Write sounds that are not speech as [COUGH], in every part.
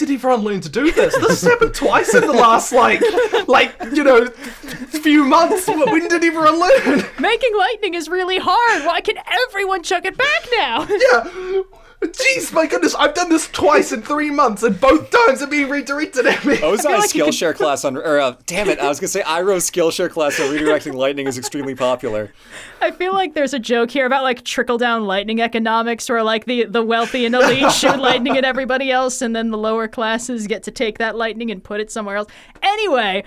did everyone learn to do this? This has happened twice in the last like, like you know, few months. When did everyone learn? Making lightning is really hard. Why can everyone chuck it back now? Yeah. Jeez, my goodness, I've done this twice in three months, and both times are being redirected at me. I was on a like you Skillshare class on, or uh, damn it, I was gonna say Iroh's Skillshare class on redirecting lightning is extremely popular. I feel like there's a joke here about like trickle down lightning economics where like the, the wealthy and elite shoot [LAUGHS] lightning at everybody else and then the lower classes get to take that lightning and put it somewhere else. Anyway,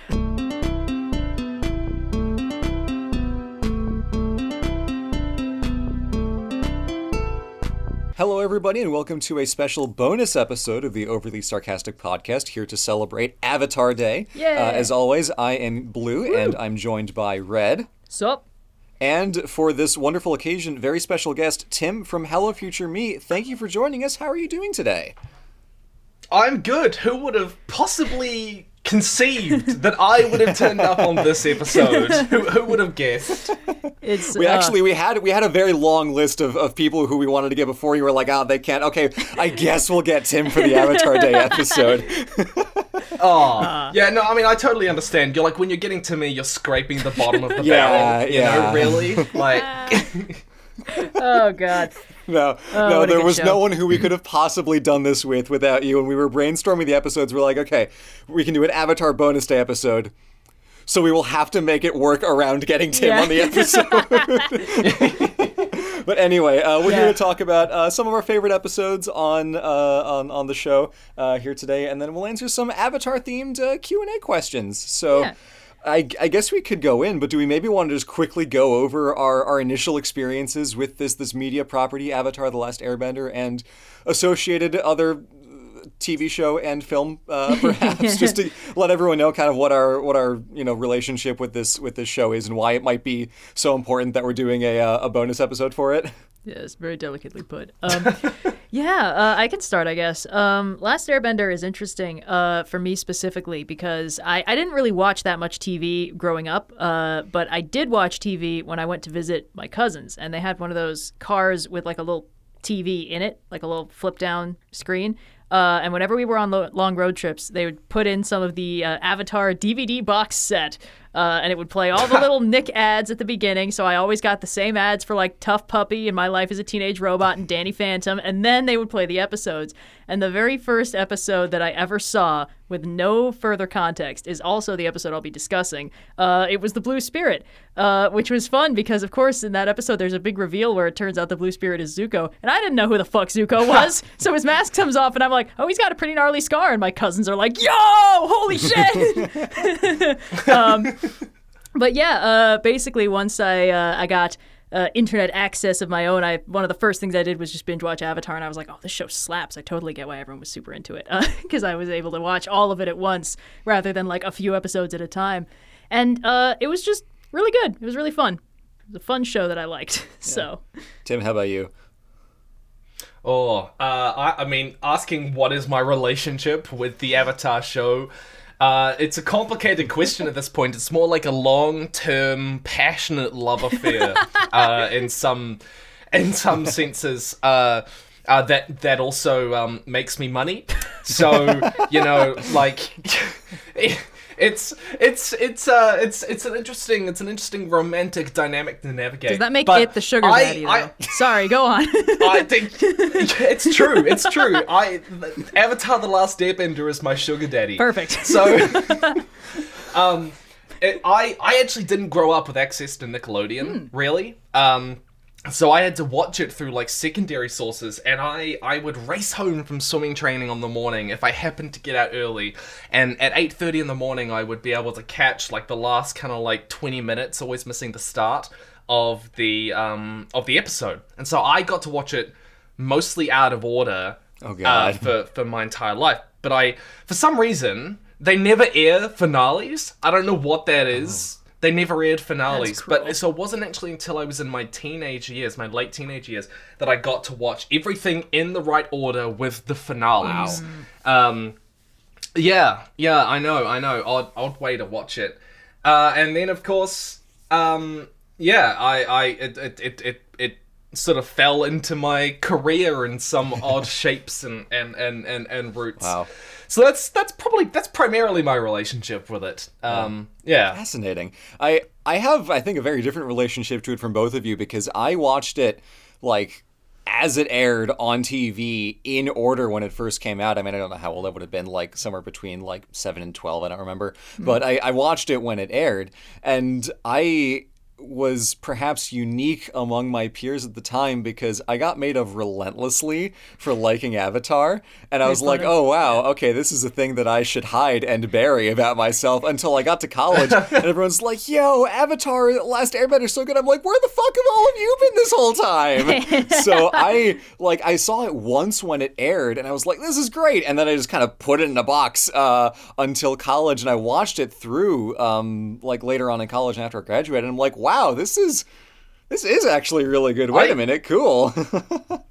Hello, everybody, and welcome to a special bonus episode of the Overly Sarcastic Podcast. Here to celebrate Avatar Day. Yay. Uh, as always, I am Blue, and I'm joined by Red. sup? And for this wonderful occasion, very special guest Tim from Hello Future Me. Thank you for joining us. How are you doing today? I'm good. Who would have possibly conceived that I would have turned up on this episode? Who, who would have guessed? It's We uh, actually we had we had a very long list of, of people who we wanted to get before you were like, oh, they can't. Okay, I guess we'll get Tim for the [LAUGHS] Avatar Day episode. [LAUGHS] Oh, yeah. No, I mean, I totally understand. You're like when you're getting to me, you're scraping the bottom of the [LAUGHS] Yeah, barrel. You yeah. know, really, like. oh god. [LAUGHS] No, Oh, no, there was show. no one who we could have possibly done this with without you. And we were brainstorming the episodes. We're like, okay, we can do an Avatar bonus day episode. So we will have to make it work around getting Tim Yeah. on the episode. [LAUGHS] but anyway, uh, we're here to talk about uh, some of our favorite episodes on uh, on on the show uh, here today, and then we'll answer some Avatar themed uh, Q and A questions. So. Yeah. I, I guess we could go in, but do we maybe want to just quickly go over our, our initial experiences with this this media property, Avatar: The Last Airbender, and associated other uh, TV show and film, uh, [LAUGHS] perhaps, just to let everyone know kind of what our what our you know relationship with this with this show is and why it might be so important that we're doing a uh, a bonus episode for it. Yes, very delicately put. Um, [LAUGHS] yeah, uh, I can start, I guess. Um, Last Airbender is interesting uh, for me specifically because I, I didn't really watch that much TV growing up, uh, but I did watch TV when I went to visit my cousins, and they had one of those cars with like a little TV in it, like a little flip down screen. Uh, and whenever we were on lo- long road trips, they would put in some of the uh, Avatar DVD box set, uh, and it would play all the little [LAUGHS] Nick ads at the beginning. So I always got the same ads for like Tough Puppy and My Life as a Teenage Robot and Danny Phantom, and then they would play the episodes. And the very first episode that I ever saw, with no further context, is also the episode I'll be discussing. Uh, it was the Blue Spirit, uh, which was fun because, of course, in that episode there's a big reveal where it turns out the Blue Spirit is Zuko, and I didn't know who the fuck Zuko [LAUGHS] was. so his mask comes off, and I'm like, oh, he's got a pretty gnarly scar, and my cousins are like, yo, holy shit. [LAUGHS] um, [LAUGHS] but yeah, uh, basically once I uh, I got uh, internet access of my own, I one of the first things I did was just binge watch Avatar, and I was like, oh, this show slaps. I totally get why everyone was super into it [LAUGHS] because I was able to watch all of it at once rather than like a few episodes at a time, and uh, it was just really good. It was really fun. It was a fun show that I liked. [LAUGHS] so Tim, how about you? Oh, uh, I, I mean, asking what is my relationship with the Avatar show, uh, it's a complicated question at this point. It's more like a long-term, passionate love affair [LAUGHS] uh, in some, in some senses. Uh, uh, that that also um, makes me money. So you know, like. [LAUGHS] It's it's it's uh it's it's an interesting it's an interesting romantic dynamic to navigate. does that make But it the sugar I- daddy? Though? I- Sorry, go on. [LAUGHS] I think [LAUGHS] it's true. It's true. I Avatar: The Last Airbender is my sugar daddy. Perfect. So, [LAUGHS] um, it, I I actually didn't grow up with access to Nickelodeon, really. Um, so I had to watch it through like secondary sources, and I I would race home from swimming training on the morning if I happened to get out early, and at eight thirty in the morning I would be able to catch like the last kind of like twenty minutes, always missing the start of the um of the episode, and so I got to watch it mostly out of order. Oh, uh, for for my entire life. But I, for some reason, they never air finales. I don't know what that is. They never aired finales. But so it wasn't actually until I was in my teenage years, my late teenage years, that I got to watch everything in the right order with the finales. Um, yeah, yeah, I know, I know. Odd, odd way to watch it. Uh, and then of course, um, yeah, I, I, it, it, it, it, it sort of fell into my career in some odd [LAUGHS] shapes and and and and, and routes. Wow. So that's that's probably that's primarily my relationship with it. Um, yeah. Fascinating. I I have I think a very different relationship to it from both of you because I watched it like as it aired on TV in order when it first came out. I mean, I don't know how old I would have been, like somewhere between like seven and twelve. I don't remember, but I, I watched it when it aired, and I was perhaps unique among my peers at the time because I got made of relentlessly for liking Avatar. And I was like, oh, wow, okay, this is a thing that I should hide and bury about myself until I got to college. [LAUGHS] and everyone's like, yo, Avatar, Last Airbender is so good. I'm like, where the fuck have all of you been this whole time? [LAUGHS] so I, like, I saw it once when it aired and I was like, this is great. And then I just kind of put it in a box uh, until college and I watched it through, um, like, later on in college and after I graduated. And I'm like, wow, this is. This is actually really good. Wait I- a minute, cool. [LAUGHS]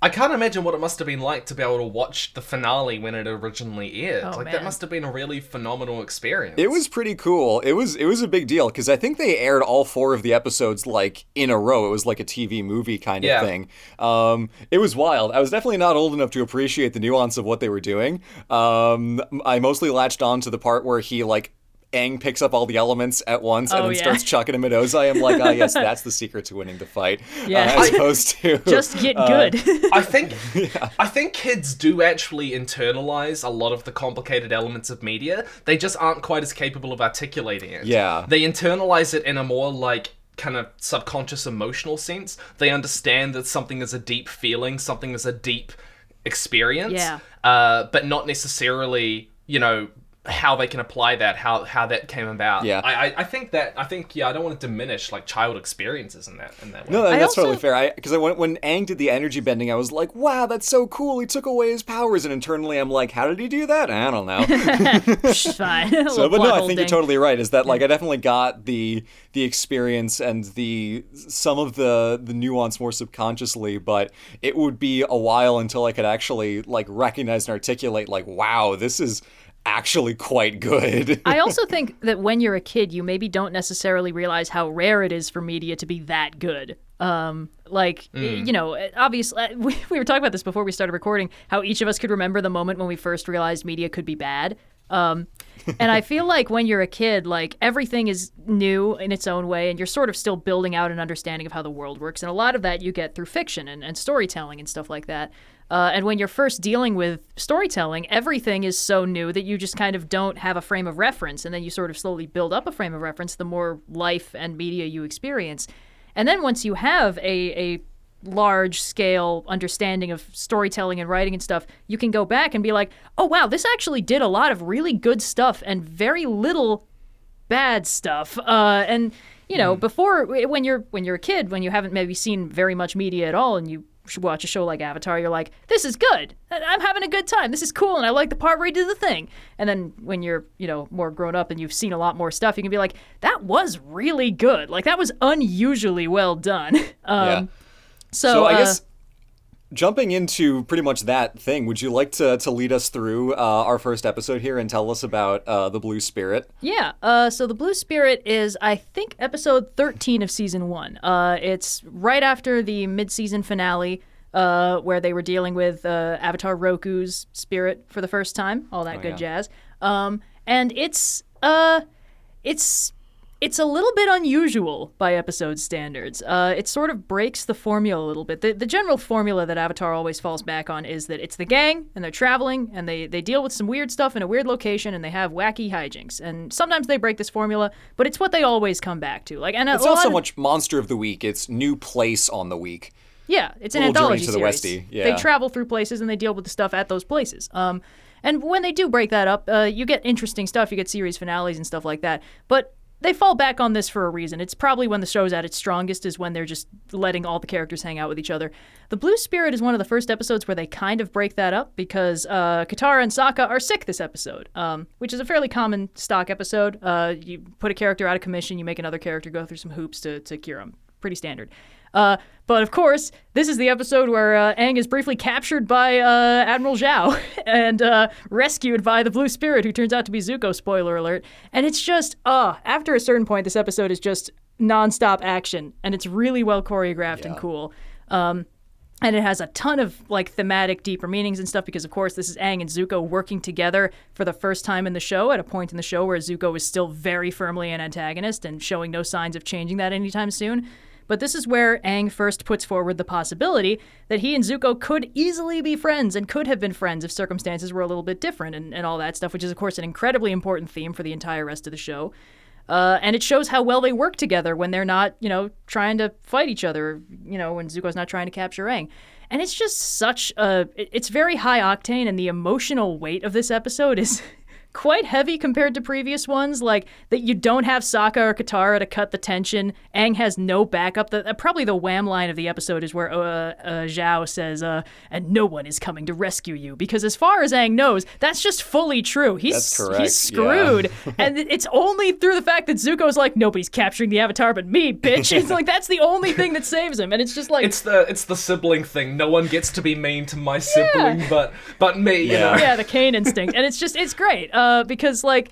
I can't imagine what it must have been like to be able to watch the finale when it originally aired. Oh, like man. that must have been a really phenomenal experience. It was pretty cool. It was it was a big deal because I think they aired all four of the episodes like in a row. It was like a TV movie kind of Yeah. thing. Um, it was wild. I was definitely not old enough to appreciate the nuance of what they were doing. Um, I mostly latched on to the part where he like. Aang picks up all the elements at once and Oh, then yeah. starts chucking them at Ozai. I'm like, ah, yes, [LAUGHS] that's the secret to winning the fight. Yeah. Uh, as opposed to Just get uh, good. [LAUGHS] I think I think kids do actually internalize a lot of the complicated elements of media. They just aren't quite as capable of articulating it. Yeah. They internalize it in a more like kind of subconscious emotional sense. They understand that something is a deep feeling, something is a deep experience. Yeah. Uh, but not necessarily, you know, how they can apply that, how how that came about. Yeah. I, I, I think that I think yeah, I don't want to diminish like child experiences in that in that way. No, I that's also- totally fair. I because I, when when Aang did the energy bending, I was like, "Wow, that's so cool! He took away his powers." And internally, I'm like, "How did he do that? I don't know." [LAUGHS] [LAUGHS] Fine. [LAUGHS] So, but no, I think you're totally right. Is that like I definitely got the the experience and the some of the the nuance more subconsciously, but it would be a while until I could actually like recognize and articulate like, "Wow, this is actually quite good." [LAUGHS] I also think that when you're a kid, you maybe don't necessarily realize how rare it is for media to be that good. Um, like y- you know, obviously [LAUGHS] we, we were talking about this before we started recording. How each of us could remember the moment when we first realized media could be bad. Um, and I feel like when you're a kid, like everything is new in its own way, and you're sort of still building out an understanding of how the world works. And a lot of that you get through fiction and, and storytelling and stuff like that. Uh, and when you're first dealing with storytelling, everything is so new that you just kind of don't have a frame of reference. And then you sort of slowly build up a frame of reference the more life and media you experience. And then once you have a, a large scale understanding of storytelling and writing and stuff, you can go back and be like, oh, wow, this actually did a lot of really good stuff and very little bad stuff. Uh, and you know, before when you're when you're a kid, when you haven't maybe seen very much media at all, and you watch a show like Avatar, you're like, this is good. I'm having a good time. This is cool, and I like the part where he did the thing. And then when you're you know more grown up and you've seen a lot more stuff, you can be like, that was really good. Like that was unusually well done. [LAUGHS] Um, yeah. So, So I uh, guess jumping into pretty much that thing, would you like to to lead us through uh, our first episode here and tell us about uh, the Blue Spirit? Yeah. Uh, so the Blue Spirit is, I think, episode 13 of season one. Uh, it's right after the mid-season finale, uh, where they were dealing with uh, Avatar Roku's spirit for the first time. All that good yeah. jazz. Um, and it's uh, it's it's a little bit unusual by episode standards. Uh, it sort of breaks the formula a little bit. The, the general formula that Avatar always falls back on is that it's the gang and they're traveling and they, they deal with some weird stuff in a weird location and they have wacky hijinks. And sometimes they break this formula, but it's what they always come back to. Like, and a It's not so of- much Monster of the Week; it's new place on the week. Yeah, it's an Little Journey anthology to the series. Westie, yeah. They travel through places and they deal with the stuff at those places. Um, and when they do break that up, uh, you get interesting stuff. You get series finales and stuff like that. But they fall back on this for a reason. It's probably when the show's at its strongest is when they're just letting all the characters hang out with each other. The Blue Spirit is one of the first episodes where they kind of break that up because uh, Katara and Sokka are sick this episode, um, which is a fairly common stock episode. Uh, you put a character out of commission, you make another character go through some hoops to, to cure them. Pretty standard. Uh, but of course, this is the episode where uh, Aang is briefly captured by uh, Admiral Zhao [LAUGHS] and uh, rescued by the Blue Spirit, who turns out to be Zuko. Spoiler alert! And it's just, uh, after a certain point, this episode is just nonstop action, and it's really well choreographed and cool. Um, and it has a ton of like thematic deeper meanings and stuff because of course this is Aang and Zuko working together for the first time in the show at a point in the show where Zuko is still very firmly an antagonist and showing no signs of changing that anytime soon. But this is where Aang first puts forward the possibility that he and Zuko could easily be friends and could have been friends if circumstances were a little bit different and, and all that stuff, which is, of course, an incredibly important theme for the entire rest of the show. Uh, and it shows how well they work together when they're not, you know, trying to fight each other, you know, when Zuko's not trying to capture Aang. And it's just such a. It's very high octane, and the emotional weight of this episode is [LAUGHS] quite heavy compared to previous ones. Like that you don't have Sokka or Katara to cut the tension. Aang has no backup. The, uh, probably the wham line of the episode is where uh, uh, Zhao says, uh, "And no one is coming to rescue you," because as far as Aang knows, that's just fully true. He's That's correct, he's screwed, yeah. [LAUGHS] and it's only through the fact that Zuko's like, "Nobody's capturing the Avatar but me, bitch." It's like that's the only thing that saves him, and it's just like It's the it's the sibling thing. No one gets to be mean to my sibling, but but me. You Yeah. know. yeah, the Cain instinct, and it's just it's great uh, [LAUGHS] Uh, because like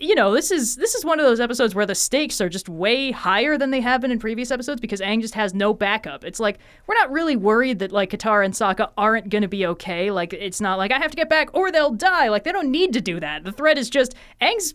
you know this is this is one of those episodes where the stakes are just way higher than they have been in previous episodes because Aang just has no backup. It's like we're not really worried that like Katara and Sokka aren't going to be okay. Like it's not like I have to get back or they'll die. Like they don't need to do that. The threat is just Aang's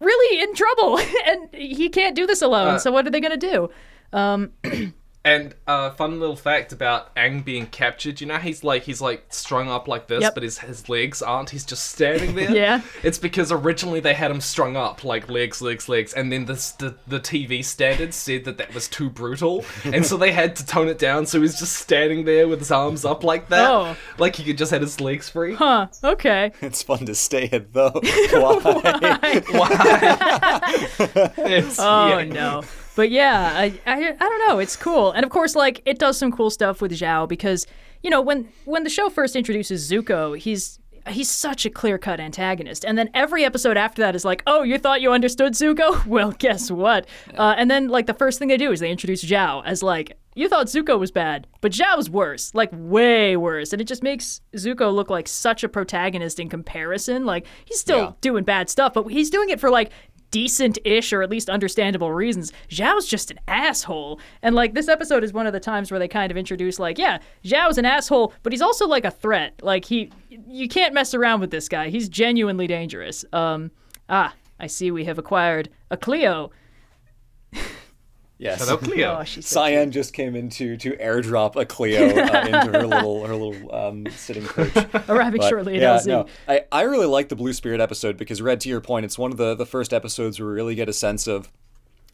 really in trouble [LAUGHS] and he can't do this alone. Uh, so what are they going to do? Um, [CLEARS THROAT] And uh, fun little fact about Aang being captured. You know, he's like he's like strung up like this, Yep. but his his legs aren't. He's just standing there. [LAUGHS] Yeah. It's because originally they had him strung up like legs, legs, legs, and then this, the the TV standards said that that was too brutal, and so they had to tone it down. So he's just standing there with his arms up like that, Oh. like he could just had his legs free. Huh? Okay. It's fun to stay it though. [LAUGHS] Why? [LAUGHS] It's- Oh yeah. no. But yeah, I, I I don't know. It's cool, and of course, like it does some cool stuff with Zhao because you know when when the show first introduces Zuko, he's he's such a clear cut antagonist, and then every episode after that is like, oh, you thought you understood Zuko? [LAUGHS] Well, guess what? Uh, and then like the first thing they do is they introduce Zhao as like. You thought Zuko was bad, but Zhao's worse, like way worse, and it just makes Zuko look like such a protagonist in comparison. Like he's still Yeah. doing bad stuff, but he's doing it for like decent-ish or at least understandable reasons. Zhao's just an asshole. And like this episode is one of the times where they kind of introduce like, yeah, Zhao's an asshole, but he's also like a threat. Like he you can't mess around with this guy. He's genuinely dangerous. Um ah, I see we have acquired a Cleo. [LAUGHS] yes. Hello, Cleo. Oh, she's so Cyan just came into to airdrop a Cleo uh, [LAUGHS] into her little her little um, sitting perch. [LAUGHS] arriving But, shortly at yeah, no, I, I really like the Blue Spirit episode because, Red, to your point, it's one of the, the first episodes where we really get a sense of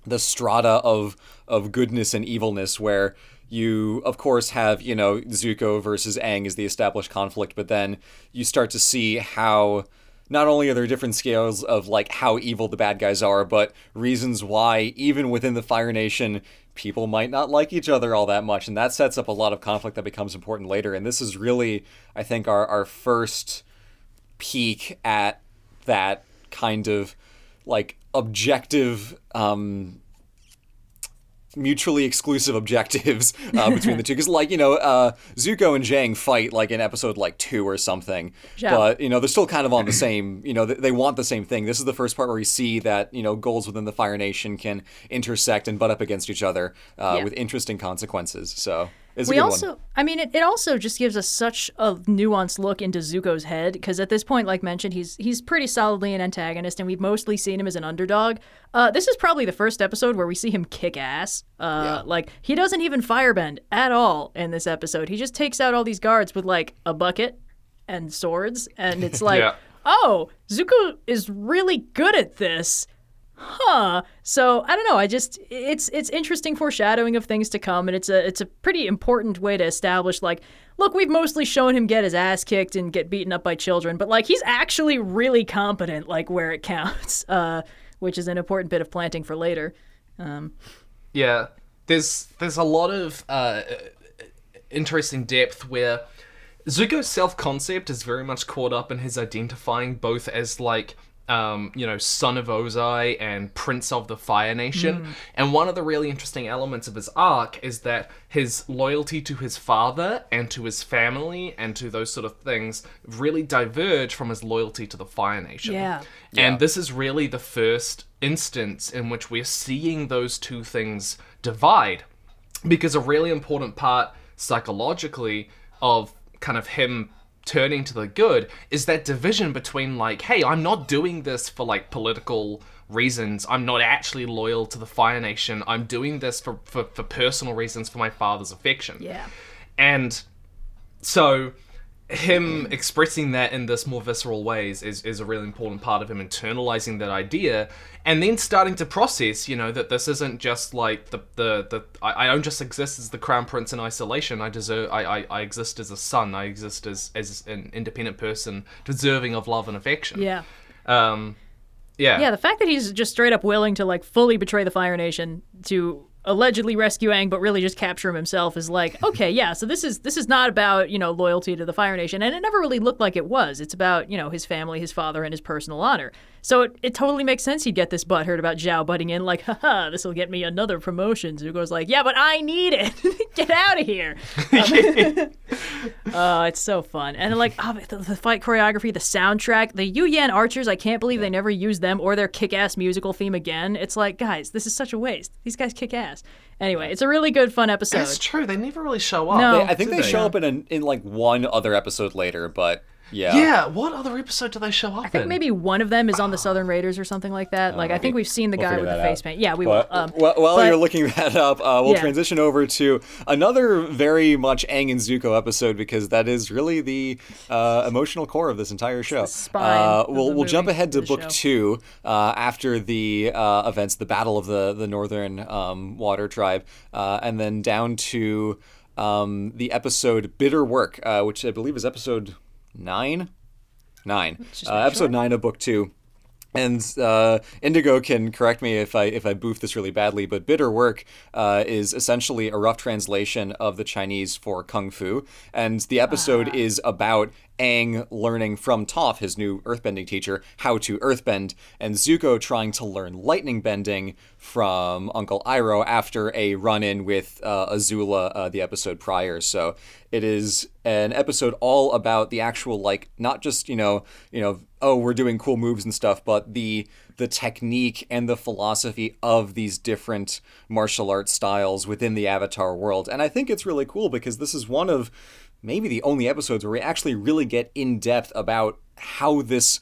the strata of of goodness and evilness where you of course have you know Zuko versus Aang is the established conflict but then you start to see how not only are there different scales of like how evil the bad guys are but reasons why even within the Fire Nation people might not like each other all that much and that sets up a lot of conflict that becomes important later and this is really I think our our first peek at that kind of like objective um mutually exclusive objectives uh, between the two because like you know uh, zuko and Zhang fight like in episode like two or something Yeah. but you know they're still kind of on the same you know they, they want the same thing this is the first part where we see that you know goals within the fire nation can intersect and butt up against each other uh, Yeah. with interesting consequences so it's we also one. i mean it, it also just gives us such a nuanced look into zuko's head because at this point like mentioned he's he's pretty solidly an antagonist and we've mostly seen him as an underdog. Uh, this is probably the first episode where we see him kick ass. Uh, like he doesn't even firebend at all in this episode. He just takes out all these guards with like a bucket and swords and it's [LAUGHS] like Yeah. oh zuko is really good at this huh. So i don't know. I just it's it's interesting foreshadowing of things to come and it's a it's a pretty important way to establish like look we've mostly shown him get his ass kicked and get beaten up by children but like he's actually really competent like where it [LAUGHS] counts uh which is an important bit of planting for later. Um Yeah, there's there's a lot of uh, interesting depth where Zuko's self concept is very much caught up in his identifying both as like um, you know, son of Ozai and prince of the Fire Nation. And one of the really interesting elements of his arc is that his loyalty to his father and to his family and to those sort of things really diverge from his loyalty to the Fire Nation. Yeah. And this is really the first instance in which we're seeing those two things divide. because a really important part psychologically of kind of him turning to the good is that division between like hey i'm not doing this for like political reasons. I'm not actually loyal to the fire nation. I'm doing this for for, for personal reasons for my father's affection. Yeah. and so him expressing that in this more visceral ways is, is a really important part of him internalizing that idea and then starting to process you know that this isn't just like the the, the I, I don't just exist as the crown prince in isolation. I deserve I, I, I exist as a son. I exist as as an independent person deserving of love and affection. Yeah. um yeah. Yeah, the fact that he's just straight up willing to like fully betray the Fire Nation to allegedly rescue Aang, but really just capture him himself is like, okay, yeah. So this is this is not about you know loyalty to the Fire Nation, and it never really looked like it was. It's about you know his family, his father, and his personal honor. So it, it totally makes sense he'd get this butthurt about Zhao butting in, like, haha, this will get me another promotion. Zuko's like, yeah, but I need it. [LAUGHS] get out of here. Oh, [LAUGHS] it's so fun. And like oh, the, the fight choreography, the soundtrack, the Yu Yan Archers, I can't believe they never used them or their kick ass musical theme again. It's like, guys, this is such a waste. These guys kick ass. Anyway, it's a really good, fun episode. that's true they never really show up No. I think do they show up in a, in like one other episode later, but yeah. yeah what other episode do they show up I think maybe one of them is on the Southern Raiders or something like that. Like, I think we've seen the We'll guy with the that face paint. Yeah, we Well, will. Um, well, while but- you're looking [LAUGHS] that up, uh, we'll Yeah. transition over to another very much Aang and Zuko episode because that is really the uh, emotional core of this entire show. spine uh, we'll the we'll jump ahead to book show. two uh, after the uh, events, the Battle of the the Northern um, Water Tribe, uh, and then down to um, the episode Bitter Work, uh, which I believe is episode nine. Nine. Uh, episode sure. nine of book two. And uh, Indigo can correct me if I if I boof this really badly, but bitter work uh, is essentially a rough translation of the Chinese for kung fu, and the episode Ah. is about Aang learning from Toph, his new earthbending teacher, how to earthbend, and Zuko trying to learn lightning bending from Uncle Iroh after a run-in with uh, Azula uh, the episode prior. So it is an episode all about the actual like not just you know you know oh we're doing cool moves and stuff, but the the technique and the philosophy of these different martial arts styles within the Avatar world. And I think it's really cool because this is one of maybe the only episodes where we actually really get in depth about how this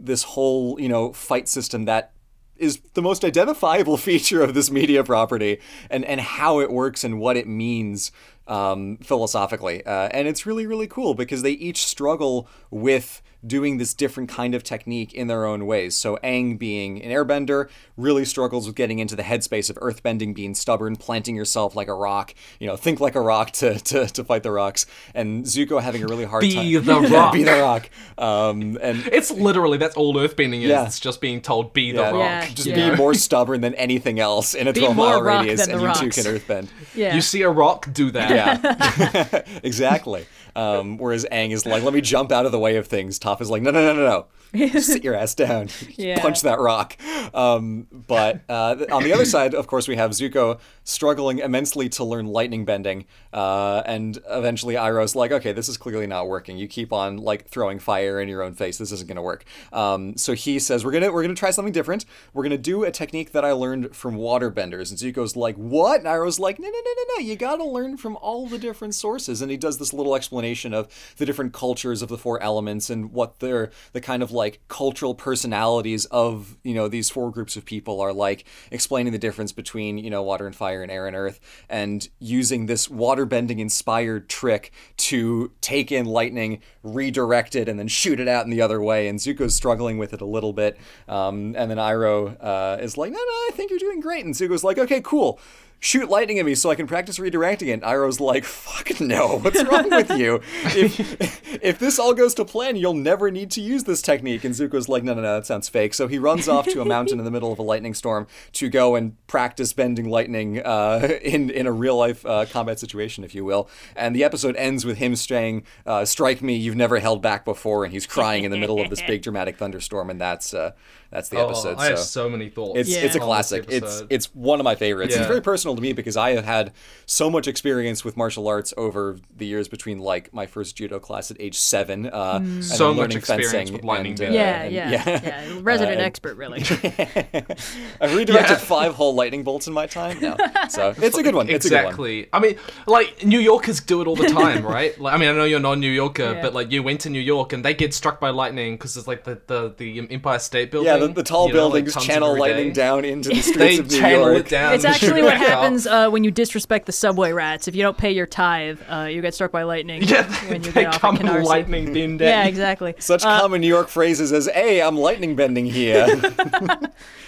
this whole you know fight system that is the most identifiable [LAUGHS] feature of this media property and and how it works and what it means um, philosophically. Uh, and it's really really cool because they each struggle with doing this different kind of technique in their own ways. So Aang being an airbender really struggles with getting into the headspace of earthbending, being stubborn, planting yourself like a rock, you know, think like a rock to, to, to fight the rocks. And Zuko having a really hard Be time. the [LAUGHS] Yeah, rock. be the rock. Um, and It's literally that's all earthbending is. Yeah. It's just being told be the yeah, rock. Yeah, just yeah. be more stubborn than anything else in a Be 12 mile radius, and the you too rocks. can earthbend. yeah. You see a rock, do that. Yeah, [LAUGHS] exactly. Um, whereas Aang is like, let me jump out of the way of things. Toph is like, no, no, no, no, no. [LAUGHS] Sit your ass down. Yeah. Punch that rock. Um, but uh, on the other side, of course, we have Zuko struggling immensely to learn lightning bending. Uh, and eventually Iroh's like, okay, this is clearly not working. You keep on like throwing fire in your own face. This isn't going to work. Um, so he says, we're to we're gonna try something different. We're to do a technique that I learned from waterbenders. And Zuko's like, what? And Iroh's like, no, no, no, no, no. You got to learn from all the different sources. And he does this little explanation of the different cultures of the four elements and what their the kind of like cultural personalities of you know these four groups of people are like, explaining the difference between you know water and fire and air and earth, and using this waterbending inspired trick to take in lightning, redirect it, and then shoot it out in the other way. And Zuko's struggling with it a little bit, um, and then Iroh uh, is like, no, no, I think you're doing great. And Zuko's like, okay, cool shoot lightning at me so I can practice redirecting it. Iroh's like, fuck no, what's wrong with you? If, [LAUGHS] if this all goes to plan, you'll never need to use this technique. And Zuko's like, no, no, no, that sounds fake. So he runs off to a mountain in the middle of a lightning storm to go and practice bending lightning uh, in, in a real life uh, combat situation, if you will. And the episode ends with him saying, uh, strike me, you've never held back before. And he's crying in the middle of this big [LAUGHS] dramatic thunderstorm. And that's, uh, that's the Oh, episode. I have so. so many thoughts. It's Yeah. it's a classic. It's it's one of my favorites. Yeah. It's very personal personal to me because I have had so much experience with martial arts over the years between like my first judo class at age seven, uh, mm. and So much learning experience fencing with lightning and, bending. Uh, yeah, and- yeah, [LAUGHS] yeah, Resident uh, expert, really. [LAUGHS] I've redirected Yeah. five whole lightning bolts in my time. No, so [LAUGHS] it's a good one. It's a good one. exactly. I mean, like New Yorkers do it all the time, right? Like, I mean, I know you're not a New Yorker, Yeah. but like you went to New York and they get struck by lightning because it's like the, the the Empire State Building. Yeah, the, the tall you know, like, buildings tons channel lightning day. down into the [LAUGHS] streets They of New channel York. it down. It's actually what it back up. happens uh, when you disrespect the subway rats. If you don't pay your tithe, uh, you get struck by lightning Yeah, when you they get off come at lightning bend [LAUGHS] at Yeah, exactly. Such Uh, common New York phrases as "Hey, I'm lightning bending here."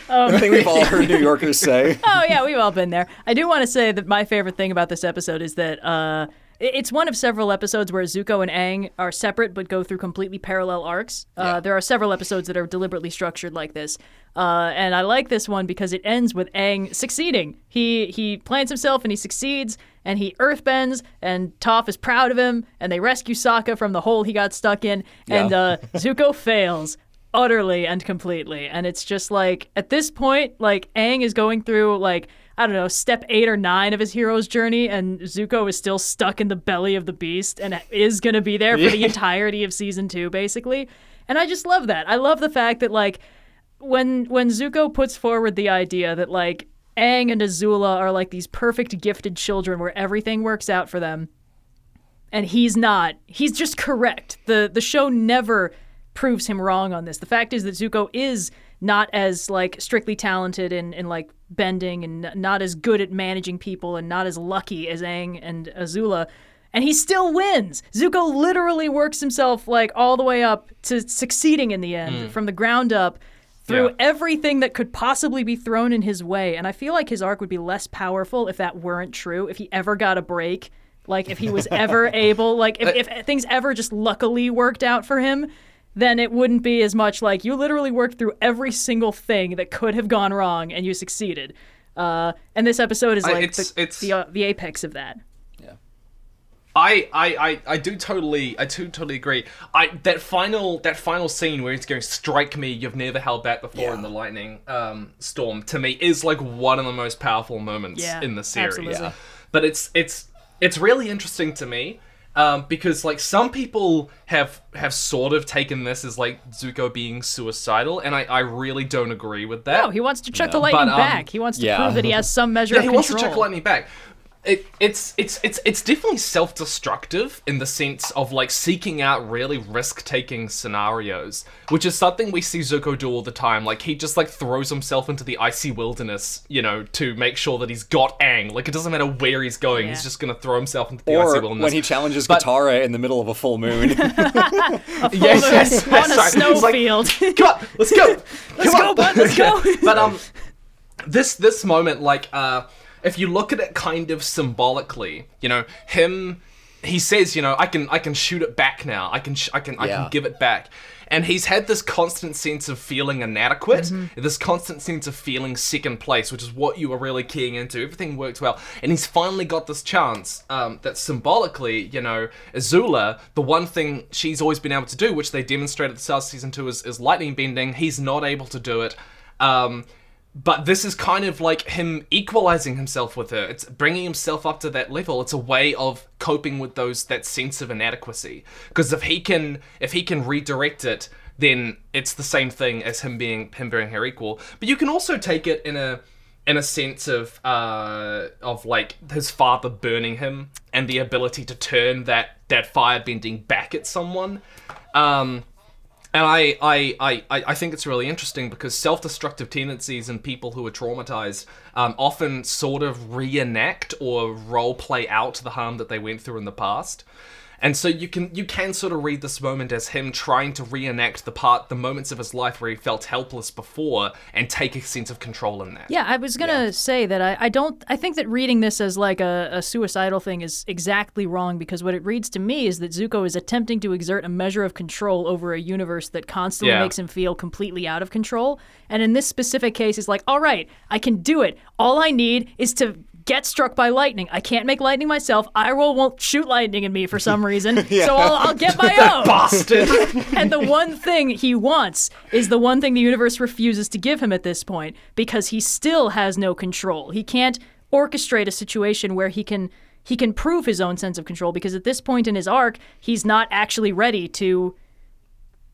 Um, the thing we've all heard New Yorkers say. [LAUGHS] oh yeah, we've all been there. I do want to say that my favorite thing about this episode is that uh, it- it's one of several episodes where Zuko and Aang are separate but go through completely parallel arcs. Uh, there are several episodes that are deliberately structured like this, uh, and I like this one because it ends with Aang succeeding. He he plants himself and he succeeds, and he earthbends, and Toph is proud of him, and they rescue Sokka from the hole he got stuck in, and Yeah. uh, [LAUGHS] Zuko fails utterly and completely. And it's just like at this point, like Aang is going through like I don't know step eight or nine of his hero's journey, and Zuko is still stuck in the belly of the beast and is gonna be there for the [LAUGHS] entirety of season two, basically. And I just love that. I love the fact that like when when Zuko puts forward the idea that like Aang and Azula are like these perfect gifted children where everything works out for them and he's not. He's just correct. the The show never proves him wrong on this. The fact is that Zuko is not as like strictly talented in in like bending and not as good at managing people and not as lucky as Aang and Azula. And he still wins. Zuko literally works himself like all the way up to succeeding in the end hmm. from the ground up through Yeah. everything that could possibly be thrown in his way. And I feel like his arc would be less powerful if that weren't true, if he ever got a break. Like if he was ever [LAUGHS] able, like if, if things ever just luckily worked out for him, then it wouldn't be as much like you literally worked through every single thing that could have gone wrong and you succeeded. Uh, and this episode is I- like it's- the, it's- the, uh, the apex of that. I, I, I, I do totally I do totally agree. I that final that final scene where he's going strike me you've never held back before in the lightning um, storm to me is like one of the most powerful moments Yeah, in the series. absolutely. Yeah. But it's it's it's really interesting to me um, because like some people have have sort of taken this as like Zuko being suicidal and I, I really don't agree with that. No, he wants to chuck the lightning But, um, back. He wants to yeah. prove that he has some measure yeah, of he control. wants to chuck lightning back. It, it's it's it's it's definitely self-destructive in the sense of like seeking out really risk-taking scenarios, which is something we see Zuko do all the time. Like he just like throws himself into the icy wilderness, you know, to make sure that he's got Aang. Like it doesn't matter where he's going, Yeah. he's just gonna throw himself into the icy Or wilderness. when he challenges But- Katara in the middle of a full moon. [LAUGHS] [LAUGHS] yes, yes, on that's a right. It's like. [LAUGHS] Come on, let's go. let's go, bud, let's go. but um, this this moment, like, uh, if you look at it kind of symbolically, you know, him, he says, you know, I can I can shoot it back now. I can sh- I can I can give it back. And he's had this constant sense of feeling inadequate, this constant sense of feeling second place, which is what you were really keying into. Everything worked well, and he's finally got this chance um, that symbolically, you know, Azula, the one thing she's always been able to do, which they demonstrated at the start of season two, is, is lightning bending. He's not able to do it. Um, but this is kind of like him equalizing himself with her. It's bringing himself up to that level. It's a way of coping with those that sense of inadequacy. Because if he can, if he can redirect it, then it's the same thing as him being him being her equal. But you can also take it in a in a sense of uh, of like his father burning him and the ability to turn that that fire bending back at someone. Um, and I, I, I, I think it's really interesting because self-destructive tendencies in people who are traumatized um, often sort of reenact or role play out the harm that they went through in the past. And so you can you can sort of read this moment as him trying to reenact the part the moments of his life where he felt helpless before and take a sense of control in that. Yeah, I was gonna say that I, I don't I think that reading this as like a, a suicidal thing is exactly wrong because what it reads to me is that Zuko is attempting to exert a measure of control over a universe that constantly Yeah. makes him feel completely out of control. And in this specific case, he's like, all right, I can do it. All I need is to get struck by lightning. I can't make lightning myself. Iroh won't shoot lightning in me for some reason, [LAUGHS] so I'll, I'll get my [LAUGHS] own. Boston. [LAUGHS] and the one thing he wants is the one thing the universe refuses to give him at this point because he still has no control. He can't orchestrate a situation where he can he can prove his own sense of control because at this point in his arc, he's not actually ready to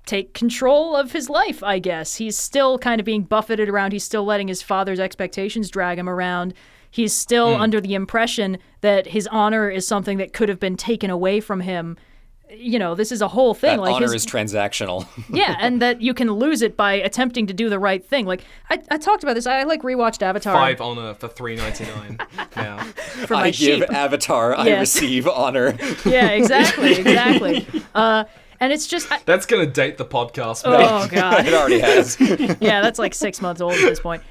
take control of his life, I guess. He's still kind of being buffeted around. He's still letting his father's expectations drag him around. He's still Hmm. under the impression that his honor is something that could have been taken away from him. You know, this is a whole thing. That like honor his, is transactional. [LAUGHS] yeah, and that you can lose it by attempting to do the right thing. Like I, I talked about this. I like rewatched Avatar Five honor for three ninety nine. [LAUGHS] now. for my I give sheep. Avatar, I receive honor. [LAUGHS] yeah, exactly, exactly. Uh, and it's just, I, That's gonna date the podcast. mate. oh god, it already has. yeah, that's like six months old at this point.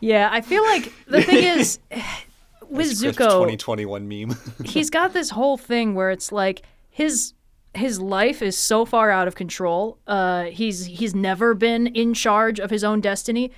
Yeah, I feel like the thing is [LAUGHS] with Zuko, 2021 meme. [LAUGHS] he's got this whole thing where it's like his his life is so far out of control. Uh, he's he's never been in charge of his own destiny,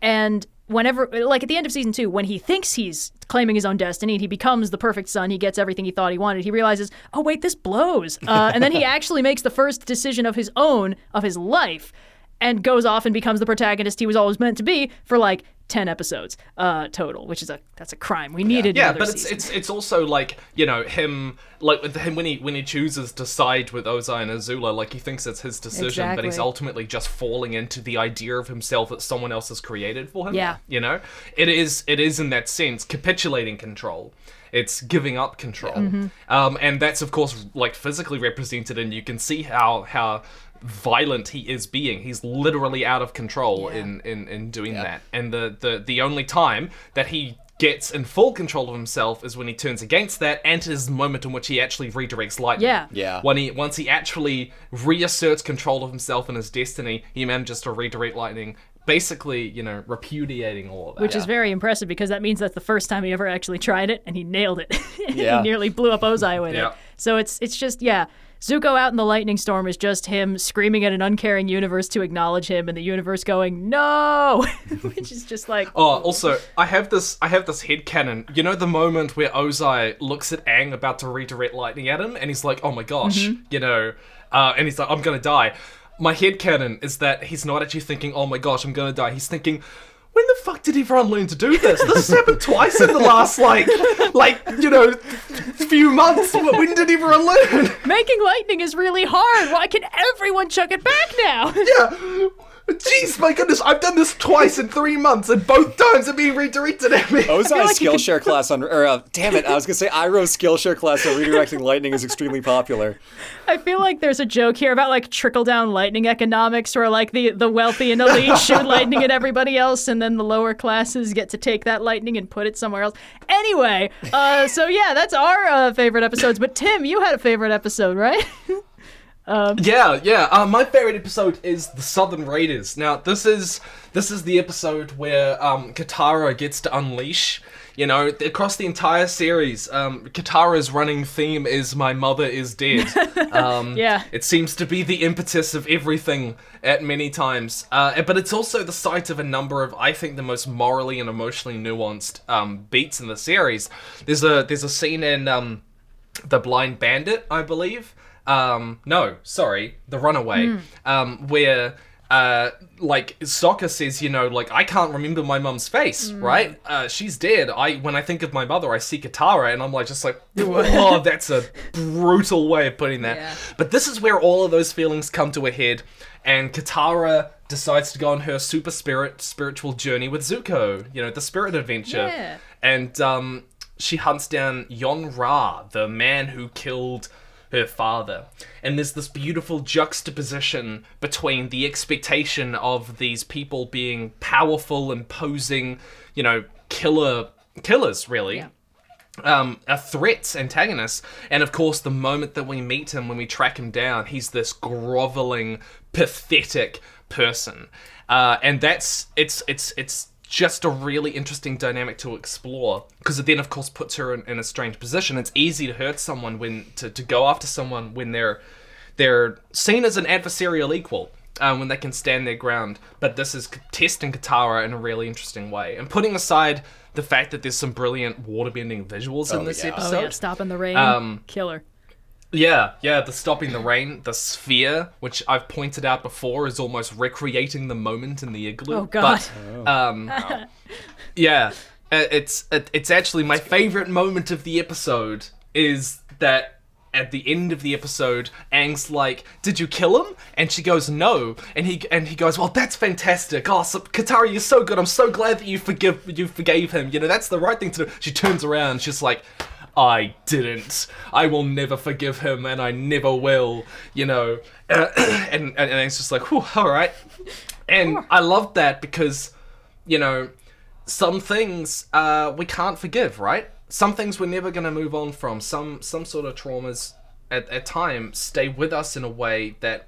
and whenever like at the end of season two, when he thinks he's claiming his own destiny and he becomes the perfect son, he gets everything he thought he wanted. He realizes, oh wait, this blows, uh, and then he [LAUGHS] actually makes the first decision of his own of his life. And goes off and becomes the protagonist he was always meant to be for like ten episodes uh, total, which is a that's a crime. We needed Yeah, another but it's season. it's it's also like you know him like with him when he when he chooses to side with Ozai and Azula, like he thinks it's his decision, but he's ultimately just falling into the idea of himself that someone else has created for him. Yeah. you know, it is it is in that sense capitulating control. It's giving up control, Mm-hmm. um, and that's of course like physically represented, and you can see how how violent he is being. He's literally out of control in, in in doing that, and the the the only time that he gets in full control of himself is when he turns against that, and it is the moment in which he actually redirects lightning. Yeah. Yeah. When he once he actually reasserts control of himself and his destiny, he manages to redirect lightning, basically, you know, repudiating all of that. which is very impressive because that means that's the first time he ever actually tried it and he nailed it. [LAUGHS] Yeah. he nearly blew up Ozai with Yeah. it. So it's it's just yeah. Zuko out in the lightning storm is just him screaming at an uncaring universe to acknowledge him, and the universe going no, [LAUGHS] which is just like Oh, also, I have this. I have this headcanon. You know the moment where Ozai looks at Aang about to redirect lightning at him, and he's like, "Oh my gosh," Mm-hmm. you know, uh, and he's like, "I'm gonna die." My headcanon is that he's not actually thinking, "Oh my gosh, I'm gonna die." He's thinking. When the fuck did everyone learn to do this? This has happened twice in the last like, like you know, few months. When did everyone learn? making lightning is really hard. Why can everyone chuck it back now? Yeah. Jeez, my goodness, I've done this twice in three months, and both times are being redirected at me. Ozai's like you could- Skillshare class on, or uh, damn it, I was gonna say Iroh's Skillshare class on redirecting lightning is extremely popular. I feel like there's a joke here about like trickle down lightning economics, where like the the wealthy and elite [LAUGHS] shoot lightning at everybody else, and then the lower classes get to take that lightning and put it somewhere else. Anyway, uh, so yeah, that's our uh, favorite episodes. But Tim, you had a favorite episode, right? [LAUGHS] Yeah, yeah. Uh, my favorite episode is the Southern Raiders. Now, this is this is the episode where um, Katara gets to unleash. You know, across the entire series, um, Katara's running theme is "My mother is dead." [LAUGHS] Um, Yeah. it seems to be the impetus of everything at many times. Uh, but it's also the site of a number of, I think, the most morally and emotionally nuanced um, beats in the series. There's a there's a scene in um, the Blind Bandit, I believe. Um, no, sorry, the Runaway, um, where uh, like Sokka says, you know, like I can't remember my mum's face, right? Uh, she's dead. I when I think of my mother, I see Katara, and I'm like, just like, [LAUGHS] [LAUGHS] oh, that's a brutal way of putting that. Yeah. But this is where all of those feelings come to a head, and Katara decides to go on her super spirit spiritual journey with Zuko. You know, the spirit adventure, Yeah. and um, she hunts down Yon Rha, the man who killed her father. And there's this beautiful juxtaposition between the expectation of these people being powerful, imposing, you know, killer killers, really Yeah. um, are threats, antagonist, and of course, the moment that we meet him, when we track him down, he's this groveling, pathetic person, uh, and that's it's it's it's just a really interesting dynamic to explore because it then, of course, puts her in, in a strange position. It's easy to hurt someone when to, to go after someone when they're they're seen as an adversarial equal. Um, when they can stand their ground, but this is testing Katara in a really interesting way. And putting aside the fact that there's some brilliant waterbending visuals in Oh, this yeah. Oh episode, yeah, stopping the rain, Um, killer. Yeah, yeah, the stopping the rain, the sphere, which I've pointed out before, is almost recreating the moment in the igloo. Oh, God. But, um, [LAUGHS] yeah, Uh, it's it's actually my favorite moment of the episode is that at the end of the episode, Aang's like, "Did you kill him?" And she goes, "No." And he and he goes, "Well, that's fantastic. Oh, so, Katara, you're so good. I'm so glad that you forgive you forgave him. You know, that's the right thing to do." She turns around. She's like. I didn't. I will never forgive him, and I never will. You know, [CLEARS THROAT] and and, and Aang's just like, all right. And I loved that because, you know, some things uh, we can't forgive, right? Some things we're never going to move on from. Some some sort of traumas at, at time stay with us in a way that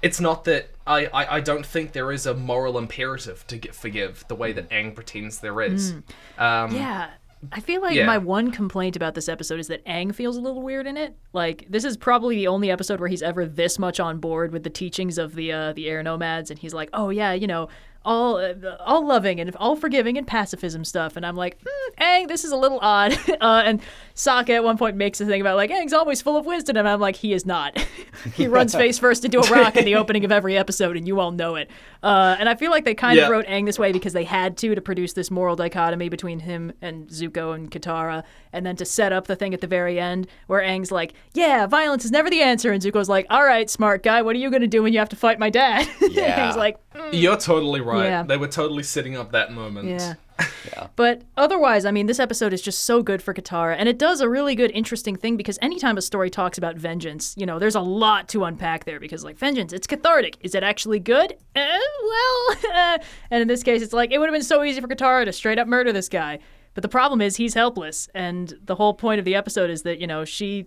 it's not that I, I, I don't think there is a moral imperative to get forgive the way that Aang pretends there is. Um, Yeah. I feel like Yeah. my one complaint about this episode is that Aang feels a little weird in it. Like this is probably the only episode where he's ever this much on board with the teachings of the uh, the air nomads, and he's like, "Oh yeah, you know, all uh, all loving and all forgiving and pacifism stuff." And I'm like, hmm, "Aang, this is a little odd." [LAUGHS] uh, and Sokka at one point makes a thing about like Aang's always full of wisdom, and I'm like, "He is not. [LAUGHS] he runs [LAUGHS] face first into a rock in the opening of every episode, and you all know it." Uh, and I feel like they kind Yeah. of wrote Aang this way because they had to to produce this moral dichotomy between him and Zuko and Katara, and then to set up the thing at the very end where Aang's like, "Yeah, violence is never the answer," and Zuko's like, "All right, smart guy, what are you gonna do when you have to fight my dad?" Yeah. Aang's like, You're totally right. Yeah. They were totally setting up that moment. "Yeah." [LAUGHS] yeah. But otherwise, I mean, this episode is just so good for Katara, and it does a really good, interesting thing because anytime a story talks about vengeance, you know, there's a lot to unpack there because, like, vengeance, it's cathartic. Is it actually good? Eh, well, [LAUGHS] and in this case, it's like it would have been so easy for Katara to straight up murder this guy. But the problem is he's helpless, and the whole point of the episode is that you know she.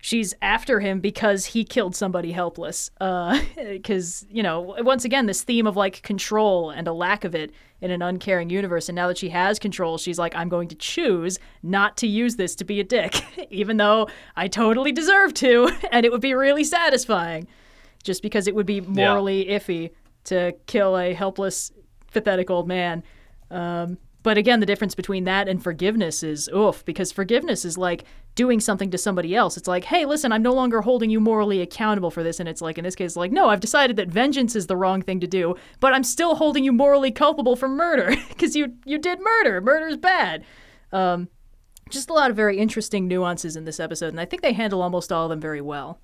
She's after him because he killed somebody helpless. [LAUGHS] Because, you know, once again, this theme of like control and a lack of it in an uncaring universe. And now that she has control, she's like, I'm going to choose not to use this to be a dick, [LAUGHS] even though I totally deserve to. [LAUGHS] And it would be really satisfying just because it would be morally iffy to kill a helpless, pathetic old man. Um, but again, the difference between that and forgiveness is oof, because forgiveness is like doing something to somebody else. It's like, hey, listen, I'm no longer holding you morally accountable for this. And it's like, in this case, like, no, I've decided that vengeance is the wrong thing to do, but I'm still holding you morally culpable for murder [LAUGHS] because you you did murder. Murder's bad. Um, just a lot of very interesting nuances in this episode, and I think they handle almost all of them very well.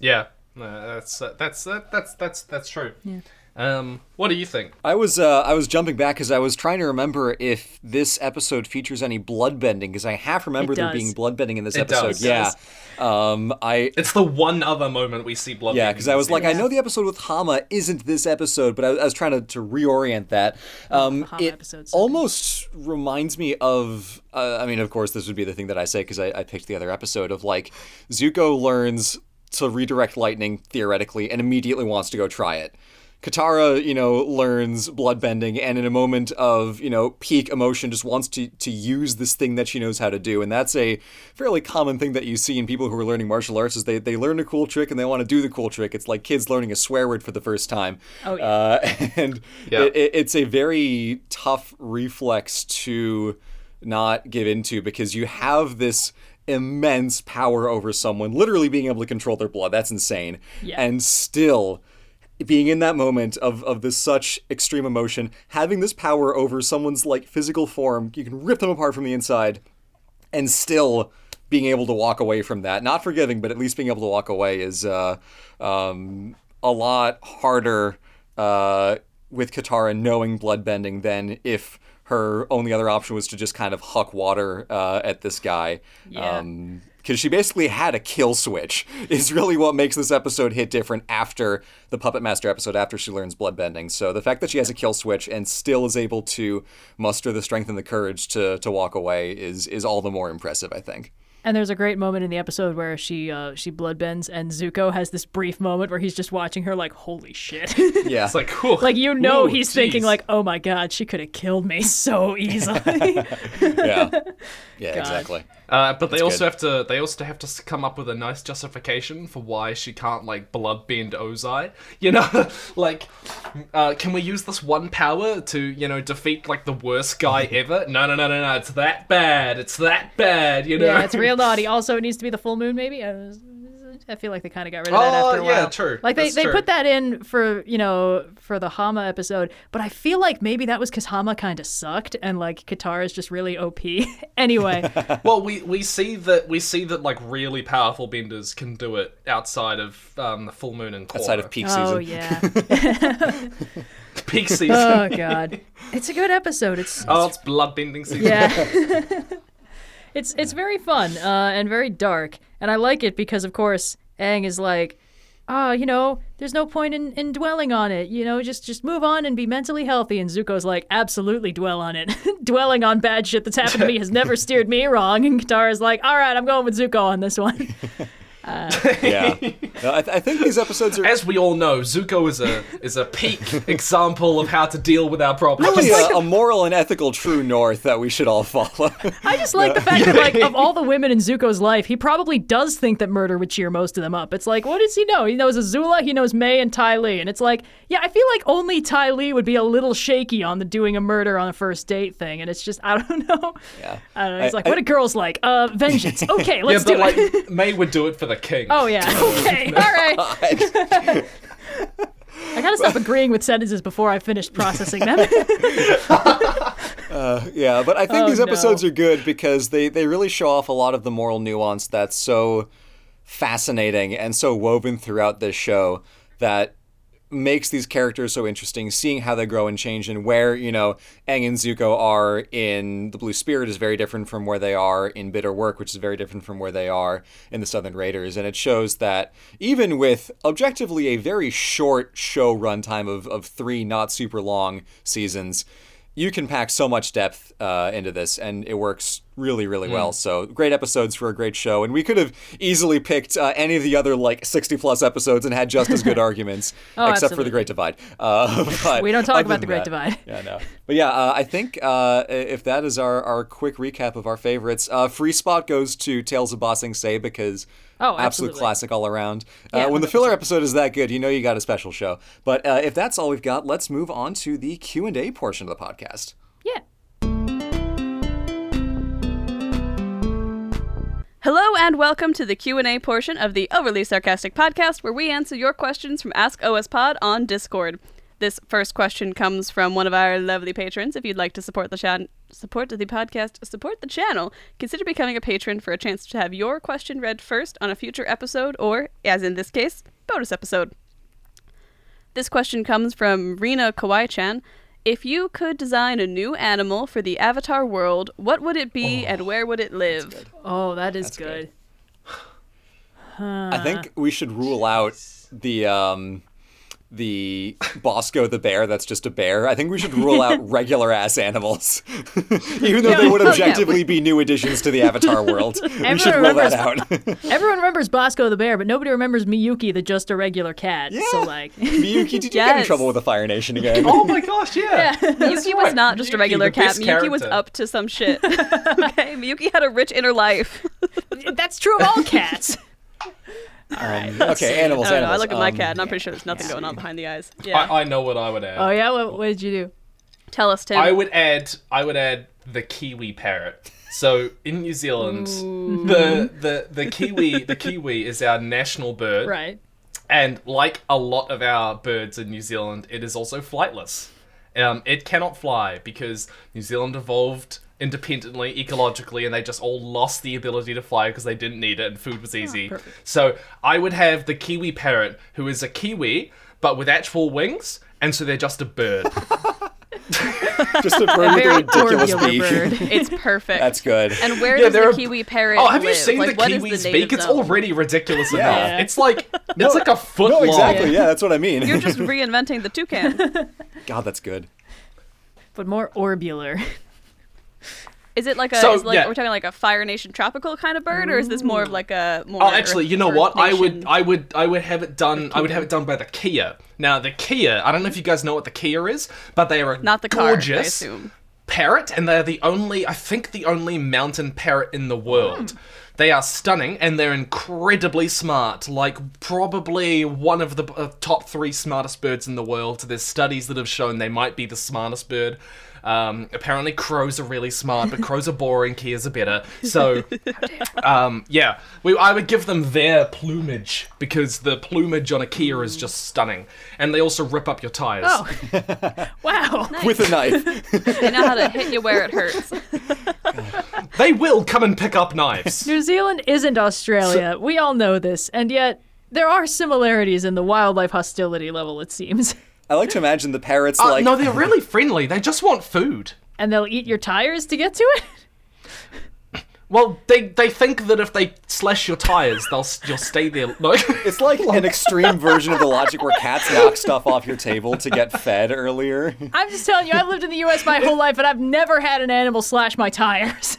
Yeah. No, that's uh, that's uh, that's that's that's true. Yeah. Um, what do you think? I was uh, I was jumping back because I was trying to remember if this episode features any bloodbending because I half remember there does. being bloodbending in this It episode. does. Yeah, um, I It's the one other moment we see blood. yeah because I was like I know the episode with Hama isn't this episode, but I, I was trying to, to reorient that. Um, Hama it episode's almost reminds me of uh, I mean of course this would be the thing that I say because I, I picked the other episode of like Zuko learns to redirect lightning theoretically and immediately wants to go try it. Katara, you know, learns bloodbending and in a moment of, you know, peak emotion just wants to to use this thing that she knows how to do. And that's a fairly common thing that you see in people who are learning martial arts is they, they learn a cool trick and they want to do the cool trick. It's like kids learning a swear word for the first time. Oh, yeah. Uh, [LAUGHS] and Yeah. it, it, it's a very tough reflex to not give into because you have this immense power over someone, literally being able to control their blood. That's insane. Yeah. And still being in that moment of, of this such extreme emotion, having this power over someone's like physical form, you can rip them apart from the inside and still being able to walk away from that. Not forgiving, but at least being able to walk away is uh, um, a lot harder uh, with Katara knowing bloodbending than if her only other option was to just kind of huck water uh, at this guy. Yeah. Um, because she basically had a kill switch [LAUGHS] is really what makes this episode hit different after the Puppet Master episode after she learns bloodbending. So the fact that she has a kill switch and still is able to muster the strength and the courage to to walk away is is all the more impressive, I think. And there's a great moment in the episode where she uh, she bloodbends, and Zuko has this brief moment where he's just watching her like, "Holy shit!" [LAUGHS] Yeah. It's like, cool. like you know, ooh, he's thinking like, "Oh my god, she could have killed me [LAUGHS] so easily." yeah. Yeah, exactly. Uh, but they also good. have to they also have to come up with a nice justification for why she can't like bloodbend Ozai. You know, [LAUGHS] like, uh, can we use this one power to you know defeat like the worst guy [LAUGHS] ever? No, no, no, no, no. It's that bad. It's that bad. You know. yeah, it's real naughty. [LAUGHS] Also, it needs to be the full moon, maybe. Uh, I feel like they kind of got rid of that Oh, after a yeah, while. true. Like they, That's they true. put that in for you know for the Hama episode, but I feel like maybe that was because Hama kind of sucked and like Katara is just really OP. [LAUGHS] anyway, [LAUGHS] Well, we, we see that we see that like really powerful benders can do it outside of um, the full moon and Korra. Outside of peak season. [LAUGHS] oh yeah, peak season. oh god, it's a good episode. It's oh, it's bloodbending season. Yeah. It's it's very fun uh, and very dark, and I like it because, of course, Aang is like, ah, you know, there's no point in, in dwelling on it. You know, just just move on and be mentally healthy. And Zuko's like, absolutely dwell on it. [LAUGHS] Dwelling on bad shit that's happened to me has never steered me wrong. And Katara's like, all right, I'm going with Zuko on this one. [LAUGHS] yeah. [LAUGHS] No, I, th- I think these episodes are As we all know, Zuko is a is a peak [LAUGHS] example of how to deal with our problems. really a, a moral and ethical true north that we should all follow. I just like the fact that, like, of all the women in Zuko's life, he probably does think that murder would cheer most of them up. It's like, what does he know? He knows Azula, he knows Mai and Ty Lee, and it's like, yeah, I feel like only Ty Lee would be a little shaky on the doing a murder on a first date thing, and it's just, I don't [LAUGHS] know. Yeah. I don't know. He's I- like, I- what do girls like? Uh, vengeance. Okay, let's yeah, but do like it. Mai would do it for the king. oh yeah. [LAUGHS] Okay. [LAUGHS] All right. I gotta stop agreeing with sentences before I finish processing them. [LAUGHS] Uh, yeah, but I think Oh, these episodes no. are good because they, they really show off a lot of the moral nuance that's so fascinating and so woven throughout this show that makes these characters so interesting. Seeing how they grow and change and where, you know, Aang and Zuko are in The Blue Spirit is very different from where they are in Bitter Work, which is very different from where they are in The Southern Raiders. And it shows that even with objectively a very short show runtime of, of three not super long seasons, you can pack so much depth uh, into this, and it works really, really Hmm. well. So great episodes for a great show, and we could have easily picked uh, any of the other like sixty plus episodes and had just as good [LAUGHS] arguments, except for Oh, the Great Divide. [LAUGHS] Uh, but We don't talk about the Great that- Divide. Yeah, no. But yeah, uh, I think uh, if that is our, our quick recap of our favorites, uh, free spot goes to Tales of Ba Sing Se because Oh, absolute absolutely. classic all around. Uh, Yeah, when the filler episode is that good, you know you got a special show. But uh, if that's all we've got, let's move on to the Q and A portion of the podcast. yeah. Hello and welcome to the Q&A portion of the Overly Sarcastic podcast where we answer your questions from Ask OS Pod on Discord. This first question comes from one of our lovely patrons. If you'd like to support the chan- support the podcast, support the channel, consider becoming a patron for a chance to have your question read first on a future episode or, as in this case, bonus episode. This question comes from Rena Kawai-chan. If you could design a new animal for the Avatar world, what would it be and where would it live? Oh, that is good. good. I think we should rule out the um, the Bosco the bear. That's just a bear. I think we should rule out [LAUGHS] regular ass animals, [LAUGHS] even though they would oh, yeah, objectively be new additions to the Avatar world. [LAUGHS] we should rule that out. Everyone remembers Bosco the bear, but nobody remembers Miyuki, the just a regular cat. So like, Miyuki, did you get in trouble with the Fire Nation again? Oh my gosh, yeah. Miyuki was right. not just a regular cat. best Miyuki was up to some shit. okay, Miyuki had a rich inner life. that's true of all cats. Okay, animals. I don't know. I look at my Um, cat and I'm pretty sure there's nothing going on behind the eyes. Yeah. I, I know what I would add. Oh yeah, what, what did you do? Tell us, Tim. I would add I would add the kiwi parrot. So in New Zealand, the the the kiwi the kiwi is our national bird, Right. and like a lot of our birds in New Zealand, it is also flightless. Um, it cannot fly because New Zealand evolved independently, ecologically, and they just all lost the ability to fly because they didn't need it and food was ah, easy. so I would have the kiwi parrot, who is a kiwi but with actual wings, and so they're just a bird. [LAUGHS] just a bird with a Very ridiculous beak. bird. [LAUGHS] it's perfect. That's good. And where Yeah, does the are- kiwi parrot Oh, have you live? seen like, the kiwi's native beak? It's zone? already ridiculous Yeah. enough. It's like it's like a foot no, long. exactly. Yeah, that's what I mean. You're just reinventing the toucan. [LAUGHS] God, that's good. But more orbular. Is it like a? So, is like, yeah. We're talking like a Fire Nation tropical kind of bird, or is this more of like a more? Oh, actually, you know Earth what? I would, I would, I would have it done. I would have it done by the Kea. Now, the Kea. I don't know if you guys know what the Kea is, but they are a Not the car, gorgeous assume. parrot, and they're the only, I think, the only mountain parrot in the world. They are stunning and they're incredibly smart. Like, probably one of the uh, top three smartest birds in the world. There's studies that have shown they might be the smartest bird. Um, apparently, crows are really smart, but crows are boring. Keas are better. So, [LAUGHS] um, yeah, we, I would give them their plumage because the plumage on a Kea is just stunning, and they also rip up your tires. Oh, [LAUGHS] wow. with a knife. [LAUGHS] They know how to hit you where it hurts. They will come and pick up knives. New Zealand isn't Australia. we all know this, and yet there are similarities in the wildlife hostility level. It seems, I like to imagine the parrots Uh, like no, they're really friendly. They just want food. and they'll eat your tires to get to it. [LAUGHS] Well, they they think that if they slash your tires, they'll you'll stay there. No, [LAUGHS] It's like an [LAUGHS] extreme version of the logic where cats knock stuff off your table to get fed earlier. I'm just telling you, I've lived in the U.S. my whole life, and I've never had an animal slash my tires.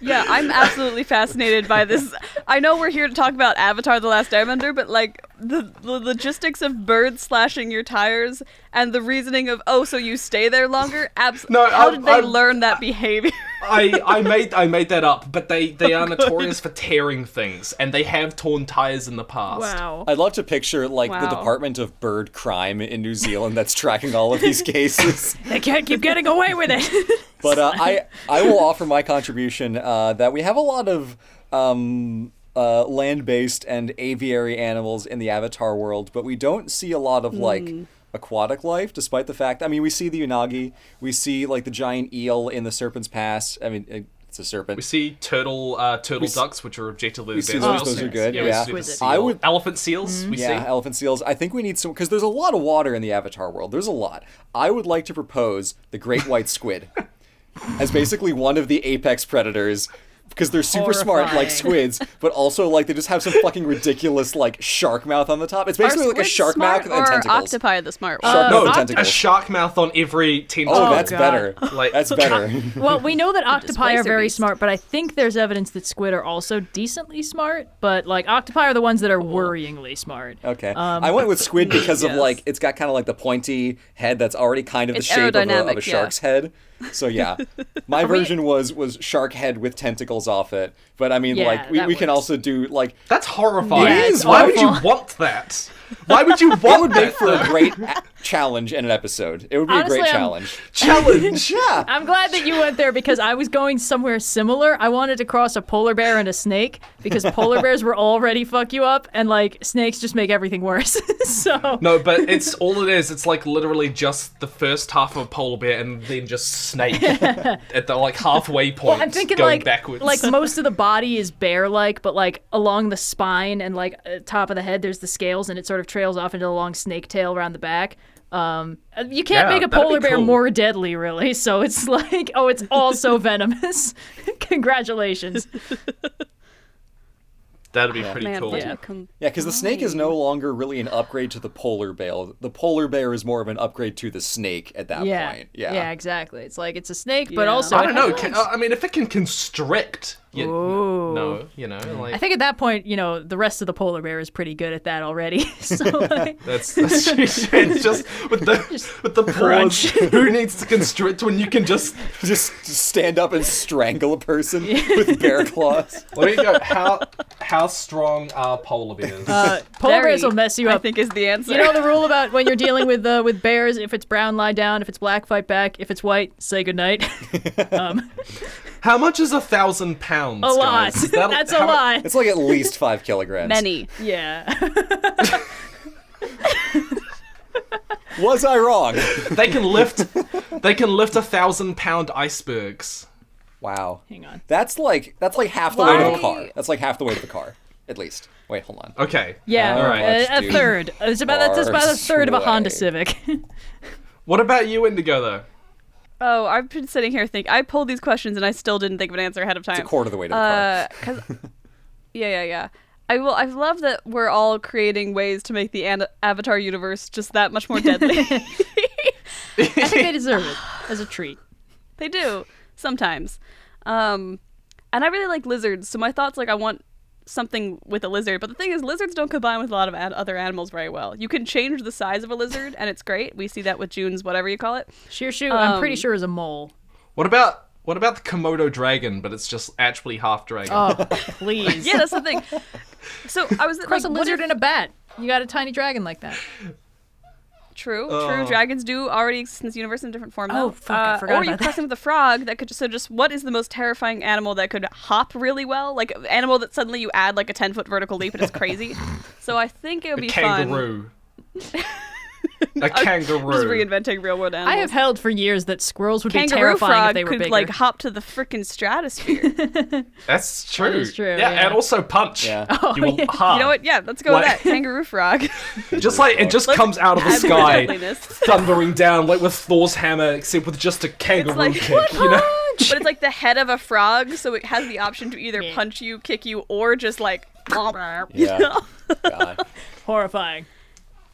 Yeah, I'm absolutely fascinated by this. I know we're here to talk about Avatar: The Last Airbender, but like the, the logistics of birds slashing your tires and the reasoning of oh, so you stay there longer. [LAUGHS] Abs- No, how I'm- did they I'm- learn that behavior? [LAUGHS] I I made I made that up, but they they are [LAUGHS] notorious for tearing things, and they have torn tires in the past. Wow. I'd love to picture like the Department of Bird Crime in New Zealand that's tracking all of these cases. They can't keep getting away with it. But uh, I I will offer my contribution uh, that we have a lot of um, uh, land-based and aviary animals in the Avatar world, but we don't see a lot of like aquatic life, despite the fact. I mean, we see the unagi, we see like the giant eel in the Serpent's Pass. I mean, it- it's a serpent. We see turtle uh, turtle s- ducks, which are objectively we the see best. those, those are good, we yeah. see the seal. I would- elephant seals. We Yeah, see. elephant seals. I think we need some because there's a lot of water in the Avatar world. There's a lot. I would like to propose the great white squid [LAUGHS] as basically one of the apex predators because they're super smart like squids, but also like they just have some fucking ridiculous like shark mouth on the top. It's Are basically like a shark mouth and or tentacles. octopi the smart Shark one? mouth no, and a shark mouth on every tentacle. oh, Oh, that's God. better. Like- that's better. [LAUGHS] well, we know that [LAUGHS] octopi are very beast. smart, but I think there's evidence that squid are also decently smart. But like octopi are the ones that are worryingly smart. Okay. Um, I went with squid because of [LAUGHS] like it's got kind of like the pointy head that's already kind of the It's shape of a, of aerodynamic, a yeah. shark's head. So yeah, my [LAUGHS] version was was shark head with tentacles off it. But I mean, Yeah, like we, that we can also do like That's horrifying. Yeah, it's Why would you want that? Why would you that want would make for a great a- challenge in an episode. It would be Honestly, a great I'm- challenge. [LAUGHS] challenge? [LAUGHS] Yeah. I'm glad that you went there because I was going somewhere similar. I wanted to cross a polar bear and a snake because [LAUGHS] polar bears were already fuck you up, and like snakes just make everything worse. so No, but it's all it is. It's like literally just the first half of a polar bear and then just snake at the like halfway point. I'm thinking going like backwards. like most of the body is bear-like, but like along the spine and like uh, top of the head, there's the scales, and it sort of trails off into a long snake tail around the back. Um, you can't Yeah, make a polar bear cool. more deadly, really. So it's [LAUGHS] like, oh, it's also [LAUGHS] venomous. [LAUGHS] Congratulations. That'd be pretty Man, cool. Yeah. a com- Yeah, because the snake is no longer really an upgrade to the polar bear. The polar bear is more of an upgrade to the snake at that yeah, point. Yeah. yeah, exactly. It's like it's a snake, but Yeah. also I don't know. Can. I mean, if it can constrict, you, Ooh. no, you know, like I think at that point, you know, the rest of the polar bear is pretty good at that already. [LAUGHS] so [LAUGHS] like, that's, that's it's just with the [LAUGHS] with the paws. Who needs to constrict when you can just Just stand up and strangle a person with bear claws. let me go. How how strong are polar bears? uh, polar Very, bears will mess you I think is the answer. You know the rule about when you're dealing with uh, with bears: if it's brown, lie down; if it's black, fight back; if it's white, say goodnight. um, how much is a thousand pounds? a lot. guys? Is that- [LAUGHS] That's a lot. It's like at least five kilograms. Many. Yeah. [LAUGHS] Was I wrong? They can lift. They can lift a thousand pound icebergs. Wow. Hang on. That's like that's like half the weight of a car. That's like half the weight of a car, at least. Wait, hold on. Okay. Yeah. Alright. a, a third. It's about that's about a third of a Honda? Civic. [LAUGHS] What about you, Indigo? Though. Oh, I've been sitting here thinking. I pulled these questions and I still didn't think of an answer ahead of time. It's a quarter of the weight of a car. Uh, 'cause- [LAUGHS] yeah, yeah, yeah. I will. I love that we're all creating ways to make the an- Avatar universe just that much more deadly. [LAUGHS] I think they deserve it [LAUGHS] as a treat. they do sometimes, um, and I really like lizards. So my thoughts like I want something with a lizard. But the thing is, lizards don't combine with a lot of ad- other animals very well. You can change the size of a lizard, and it's great. We see that with June's whatever you call it. Shirshu, I'm pretty Um, sure is a mole. What about What about the Komodo dragon, but it's just actually half dragon? Oh, [LAUGHS] please. Yeah, that's the thing. So I was Cross like, a lizard if- and a bat. You got a tiny dragon like that. True, Oh. true. Dragons do already exist in this universe in a different form. Oh, though. fuck, I Uh, forgot or you about cross them with a frog that could just so just what is the most terrifying animal that could hop really well? Like animal that suddenly you add like a ten foot vertical leap and it's crazy. [LAUGHS] so I think it would a be fun. kangaroo. [LAUGHS] [LAUGHS] a kangaroo. Just kangaroo. reinventing real world animals. I have held for years that squirrels would be terrifying frog if they were could bigger. like hop to the freaking stratosphere. [LAUGHS] That's true. is true, Yeah, yeah. and also punch. Yeah. [LAUGHS] Oh, you yeah. you know what? Yeah, let's go Like- with that. Kangaroo frog. Just like it just Let's comes out of the sky, thundering down like with Thor's hammer, except with just a kangaroo like, kick. You know. but it's like the head of a frog, so it has the option to either punch you, kick you, or just like. you Yeah. know? God. Horrifying.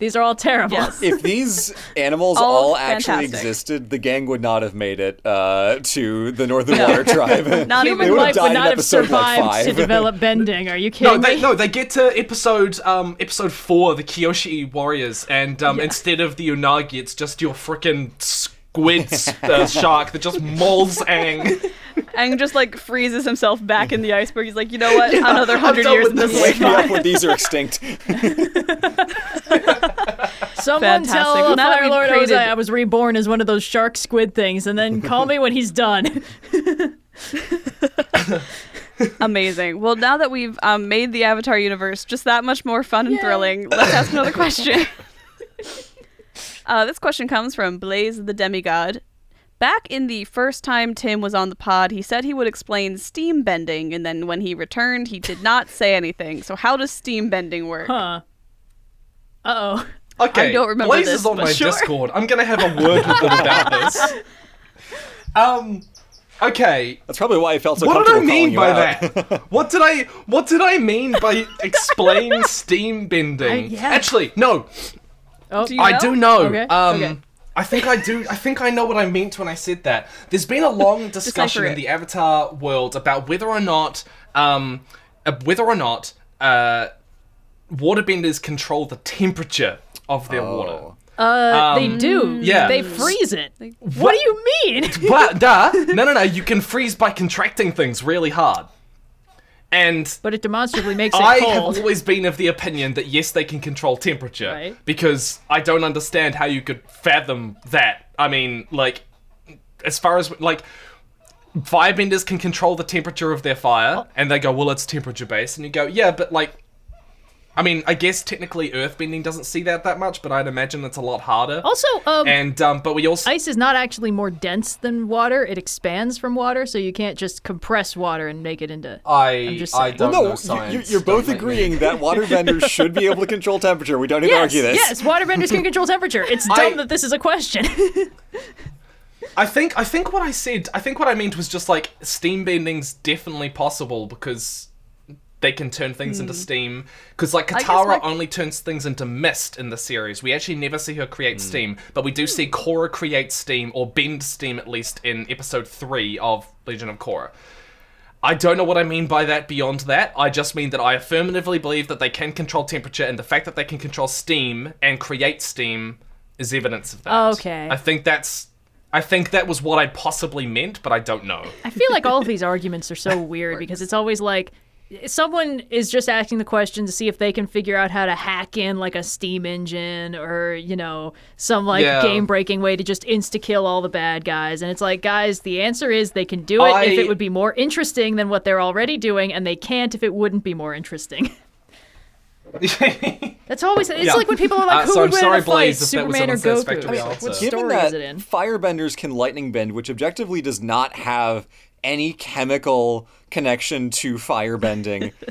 These are all terrible. Yes. If these animals All all, actually existed, the gang would not have made it uh, to the Northern Water Tribe. [LAUGHS] Not even would life would not have episode like survived to [LAUGHS] develop bending. Are you No, kidding they me? no, they get to episode um episode four, the Kyoshi warriors, and um instead of the Unagi, it's just your frickin' squid uh, shark that just mauls Aang. and just like freezes himself back in the iceberg. He's like, you know what? Another hundred years with in this this. Wake me up when these are extinct. [LAUGHS] Someone Fantastic. tell Well, now Fire Lord created- Ozai I was reborn as one of those shark squid things, and then [LAUGHS] call me when he's done. [LAUGHS] Amazing. Well, now that we've um, made the Avatar universe just that much more fun and Yay. thrilling, let's ask another question. Uh, this question comes from Blaze the Demigod. Back in the first time Tim was on the pod, he said he would explain steam bending, and then when he returned, he did not say anything. So, how does steam bending work? huh. Uh oh. Okay, I don't remember Blaze this, is on but my sure. Discord. I'm gonna have a word with them about this. [LAUGHS] Um, okay. That's probably why I felt so What did I mean by out. that? what did I what did I mean by [LAUGHS] explain steam bending? I- yeah. Actually, no, Oh, Do you I know? do know. Okay, Um, okay. I think I do. I think I know what I meant when I said that. There's been a long [LAUGHS] discussion in the Avatar world about whether or not, um, uh, whether or not, uh, waterbenders control the temperature of their water. Oh. Uh, they Um, do. yeah. They freeze it. What- What do you mean? But duh, [LAUGHS] no, no, no. You can freeze by contracting things really hard, and but it demonstrably makes it I cold. have always been of the opinion that yes, they can control temperature. Right. Because I don't understand how you could fathom that. I mean, like, as far as like. Firebenders can control the temperature of their fire, oh. and they go, "Well, it's temperature based," and you go, "Yeah, but like, I mean, I guess technically earthbending doesn't see that that much, but I'd imagine it's a lot harder." Also, um, and um, but we also ice is not actually more dense than water. It expands from water, so you can't just compress water and make it into. I just I don't Well, know no, you- science. you, are both Don't make me- agreeing that waterbenders [LAUGHS] should be able to control temperature. We don't need to argue this. yes, waterbenders can [LAUGHS] control temperature. It's I- dumb that this is a question. [LAUGHS] I think I think what I said I think what I meant was just like steam bending's definitely possible because they can turn things into steam because like Hmm. Katara like- only turns things into mist in the series. We actually never see her Hmm. create steam, but we do see Korra create steam or bend steam at least in episode 3 of Legend of Korra. I don't know what I mean by that beyond that. I just mean that I affirmatively believe that they can control temperature, and the fact that they can control steam and create steam is evidence of that. Okay. I think that's. I think that was what I possibly meant, but I don't know. I feel like all of these arguments are so weird because it's always like someone is just asking the question to see if they can figure out how to hack in like a steam engine or you know some like Yeah. game breaking way to just insta kill all the bad guys and it's like guys the answer is they can do it if it would be more interesting than what they're already doing and they can't if it wouldn't be more interesting [LAUGHS] that's always it's Yeah. like when people are like Uh, who so would I'm win sorry, in a fight Blaze, if superman or goku unsatisfactory what answer. Given story that is it in firebenders can lightning bend, which objectively does not have any chemical connection to firebending, [LAUGHS]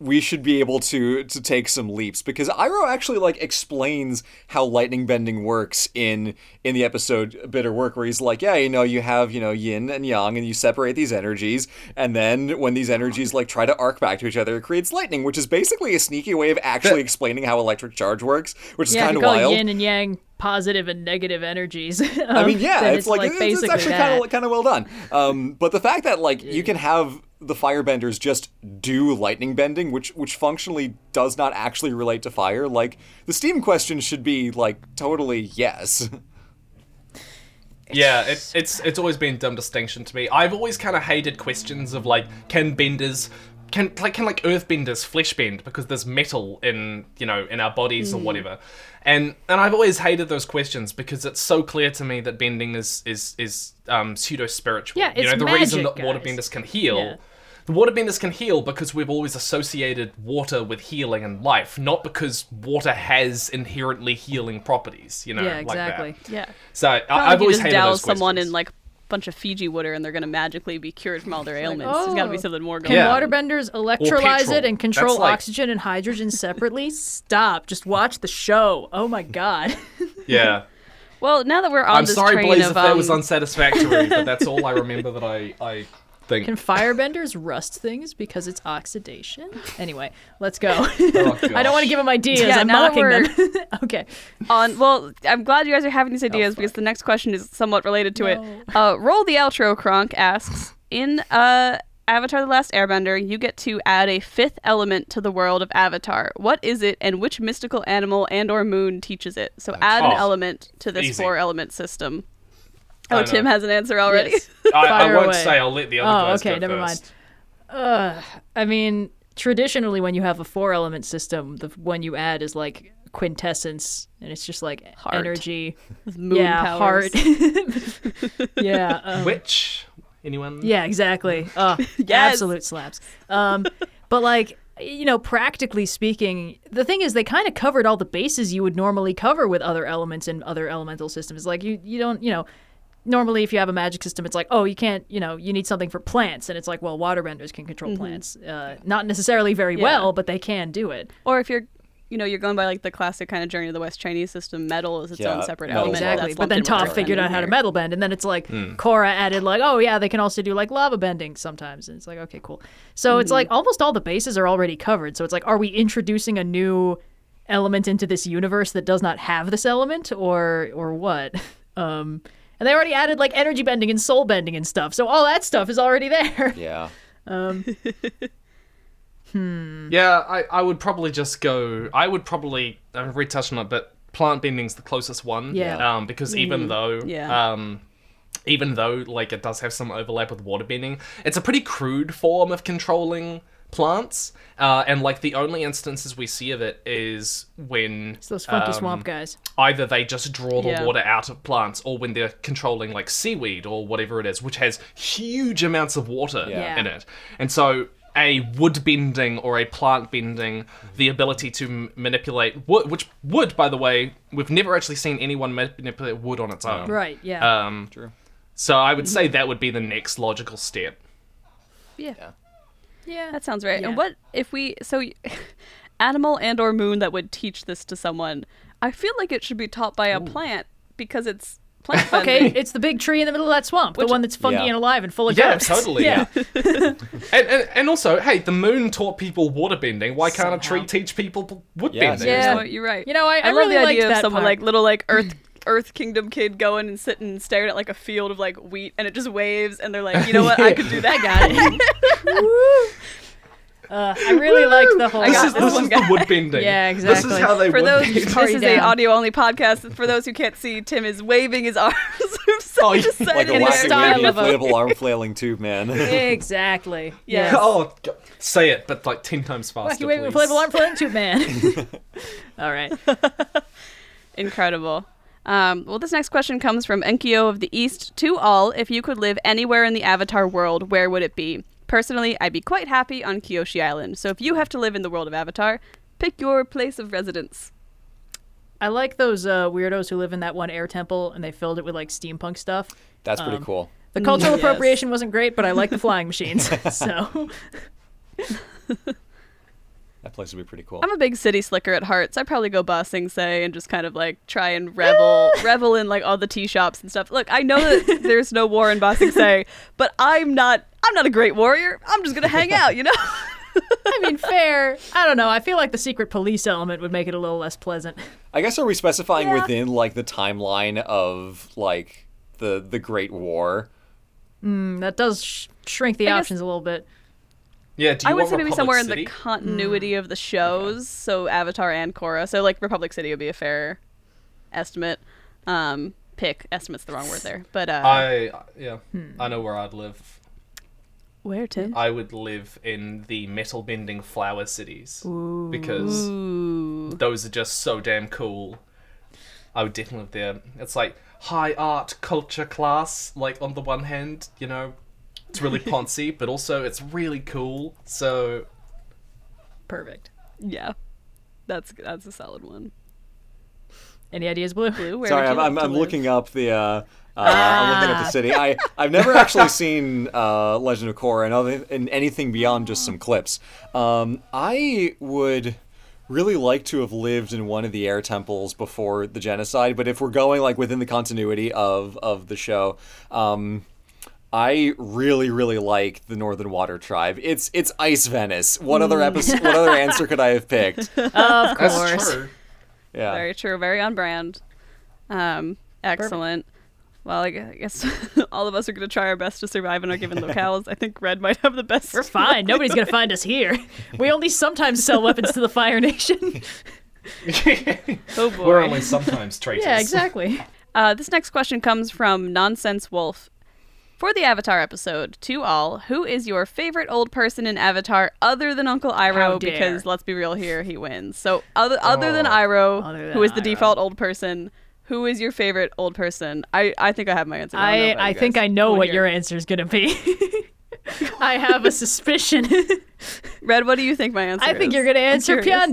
we should be able to to take some leaps because Iroh actually like explains how lightning bending works in in the episode Bitter Work where he's like, yeah, you know, you have, you know, yin and yang and you separate these energies and then when these energies like try to arc back to each other it creates lightning, which is basically a sneaky way of actually explaining how electric charge works, which is yeah kind of wild. yin and yang positive and negative energies [LAUGHS] I mean, yeah, then it's, like, it's, it's basically actually kind of kind of well done. Um, but the fact that like you can have the firebenders just do lightning bending, which which functionally does not actually relate to fire, like the steam question should be like totally yes. Yeah, it, it's it's always been a dumb distinction to me. I've always kind of hated questions of like, can benders, can like can like earthbenders flesh bend because there's metal in you know in our bodies or whatever, and and I've always hated those questions because it's so clear to me that bending is is is um, pseudo spiritual. Yeah, it's you know the reason magic, that guys. waterbenders can heal. Yeah. The waterbenders can heal because we've always associated water with healing and life, not because water has inherently healing properties. You know, yeah, like that. exactly. Yeah. So I, like you always just hated douse those someone in like bunch of Fiji water and they're gonna magically be cured from all their [LAUGHS] ailments. There's gotta be oh. something more going Can Yeah. on. waterbenders electrolyze it and control like- oxygen and hydrogen separately? Stop. Just watch the show. Oh my god. [LAUGHS] yeah. Well, now that we're on I'm this sorry, train Blaze, of if that was um, unsatisfactory, but that's all I [LAUGHS] remember that I I think. Can firebenders rust things because it's oxidation? Anyway, let's go. [LAUGHS] Oh, I don't want to give them ideas. Yeah, I'm mocking them. [LAUGHS] okay. on well i'm glad you guys are having these ideas fuck. because the next question is somewhat related to No. it uh roll the outro kronk asks in uh avatar the last airbender you get to add a fifth element to the world of avatar what is it and which mystical animal and or moon teaches it so add an Oh, element to this easy. four element system I oh know. tim has an answer already Yes. [LAUGHS] I, I won't away. say. I'll let the other Oh, guys okay, go never first. mind. I mean, traditionally, when you have a four element system, the one you add is like quintessence, and it's just like Heart. energy. [LAUGHS] moon yeah, powers. heart. [LAUGHS] yeah. um, Which anyone? Yeah, exactly. Uh, Yes. Absolute slaps. Um, but like, you know, practically speaking, the thing is they kind of covered all the bases you would normally cover with other elements and other elemental systems. Like you, you don't, you know, normally if you have a magic system, it's like, oh, you can't, you know, you need something for plants, and it's like, well, waterbenders can control plants. Uh, not necessarily very Yeah. well, but they can do it. or if you're you know you're going by like the classic kind of journey of the west chinese system metal is its Yeah, own separate element Exactly. But then lumped Toph figured out how to metal bend, and then it's like Korra added like, oh yeah, they can also do like lava bending sometimes, and it's like okay, cool. So it's like almost all the bases are already covered. So it's like, are we introducing a new element into this universe that does not have this element, or or what? [LAUGHS] Um, and they already added like energy bending and soul bending and stuff. So all that stuff is already there. [LAUGHS] Yeah. Hmm. Yeah, I, I would probably just go. I would probably. I've already touched on it, but plant bending's the closest one. Yeah. Um, because even though. Yeah. Um, even though like it does have some overlap with water bending, it's a pretty crude form of controlling plants. Uh, and like the only instances we see of it is when It's those funky um, swamp guys. either they just draw the Yeah. water out of plants or when they're controlling like seaweed or whatever it is which has huge amounts of water Yeah. in it and so a wood bending or a plant bending the ability to m- manipulate wood which wood by the way we've never actually seen anyone manipulate wood on its own Right. Yeah. um True. so i would say that would be the next logical step yeah yeah. Yeah, that sounds right. Yeah. And what if we so [LAUGHS] animal and or moon that would teach this to someone? I feel like it should be taught by a plant because it's [LAUGHS] plant Okay, it's the big tree in the middle of that swamp, Which- the one that's funky Yeah. and alive and full of yeah ghosts. [LAUGHS] totally Yeah. and, and and also hey the moon taught people water bending why can't a tree teach people wood Yeah, bending Yeah. what, you're right. You know, I, I, I, love really the idea of that someone part. like little like [CLEARS THROAT] Earth Earth Kingdom kid going and sitting and staring at like a field of like wheat and it just waves and they're like, you know what, I could do that. [LAUGHS] guy. [LAUGHS] Uh, I really liked the whole. I this got is, this this one is the wood bending Yeah, this exactly. is how they For those, this is a audio only podcast. For those who can't see, Tim is waving his [LAUGHS] arms. Oh, just yeah. Like a In the wacky style of inflatable arm flailing tube man. exactly. Yes. Yes. Oh, say it, but like ten times faster. Wacky waving please. inflatable arm flailing tube man. All right. Incredible. Um, well, this next question comes from Enkyo of the East. To all, if you could live anywhere in the Avatar world, where would it be? Personally, I'd be quite happy on Kyoshi Island. So if you have to live in the world of Avatar, pick your place of residence. I like those uh, weirdos who live in that one air temple and they filled it with like steampunk stuff. That's pretty Um, cool. The cultural [LAUGHS] Yes. appropriation wasn't great, but I like the flying machines. [LAUGHS] so [LAUGHS] That place would be pretty cool. I'm a big city slicker at heart, so I'd probably go Ba Sing Se and just kind of like try and revel [LAUGHS] revel in like all the tea shops and stuff. Look, I know that there's no war in Ba Sing Se, [LAUGHS] but I'm not I'm not a great warrior. I'm just gonna hang out, you know? [LAUGHS] I mean, fair. I don't know. I feel like the secret police element would make it a little less pleasant. I guess are we specifying Yeah. within like the timeline of like the the Great War? Mm, that does sh- shrink the I guess- options a little bit. Yeah, do you I would want say maybe somewhere City? in the continuity of the shows, so Avatar and Korra. So like Republic City would be a fair estimate. Um, pick. Estimate's the wrong word there, but uh, I yeah, Hmm. I know where I'd live. where Tim? I would live in the metal bending flower cities because Ooh. those are just so damn cool. I would definitely live there. It's like high art culture class. Like on the one hand, you know, it's really [LAUGHS] poncy, but also it's really cool. So Perfect. Yeah, that's that's a solid one. Any ideas, Blue? Blue, where Sorry, I'm, like I'm, I'm looking up the. Uh, uh, I'm looking Ah. at the city. I I've never actually seen uh, Legend of Korra and other and anything beyond just some clips. Um, I would really like to have lived in one of the air temples before the genocide, but if we're going like within the continuity of of the show, um, I really, really like the Northern Water Tribe. It's it's Ice Venice. What other episode? what other answer could I have picked? [LAUGHS] Of that's course. true. Yeah. Very true. Very on brand. Um, excellent. Well, I I guess [LAUGHS] all of us are going to try our best to survive in our given locales. I think Red might have the best. We're fine. Nobody's gonna find us here. We only sometimes sell weapons to the Fire Nation. [LAUGHS] Oh boy. We're only sometimes traitors. yeah, exactly. Uh, this next question comes from Nonsense Wolf. For the Avatar episode, to all, who is your favorite old person in Avatar other than Uncle Iroh? Because let's be real here, he wins. So other other than Oh. Iroh, Other who is the Iroh. default old person, who is your favorite old person? I, I think I have my answer. I, I I think. I know what your answer is gonna be. [LAUGHS] I have a suspicion. Red. What do you think my answer? Is? I think you're gonna I'm answer curious.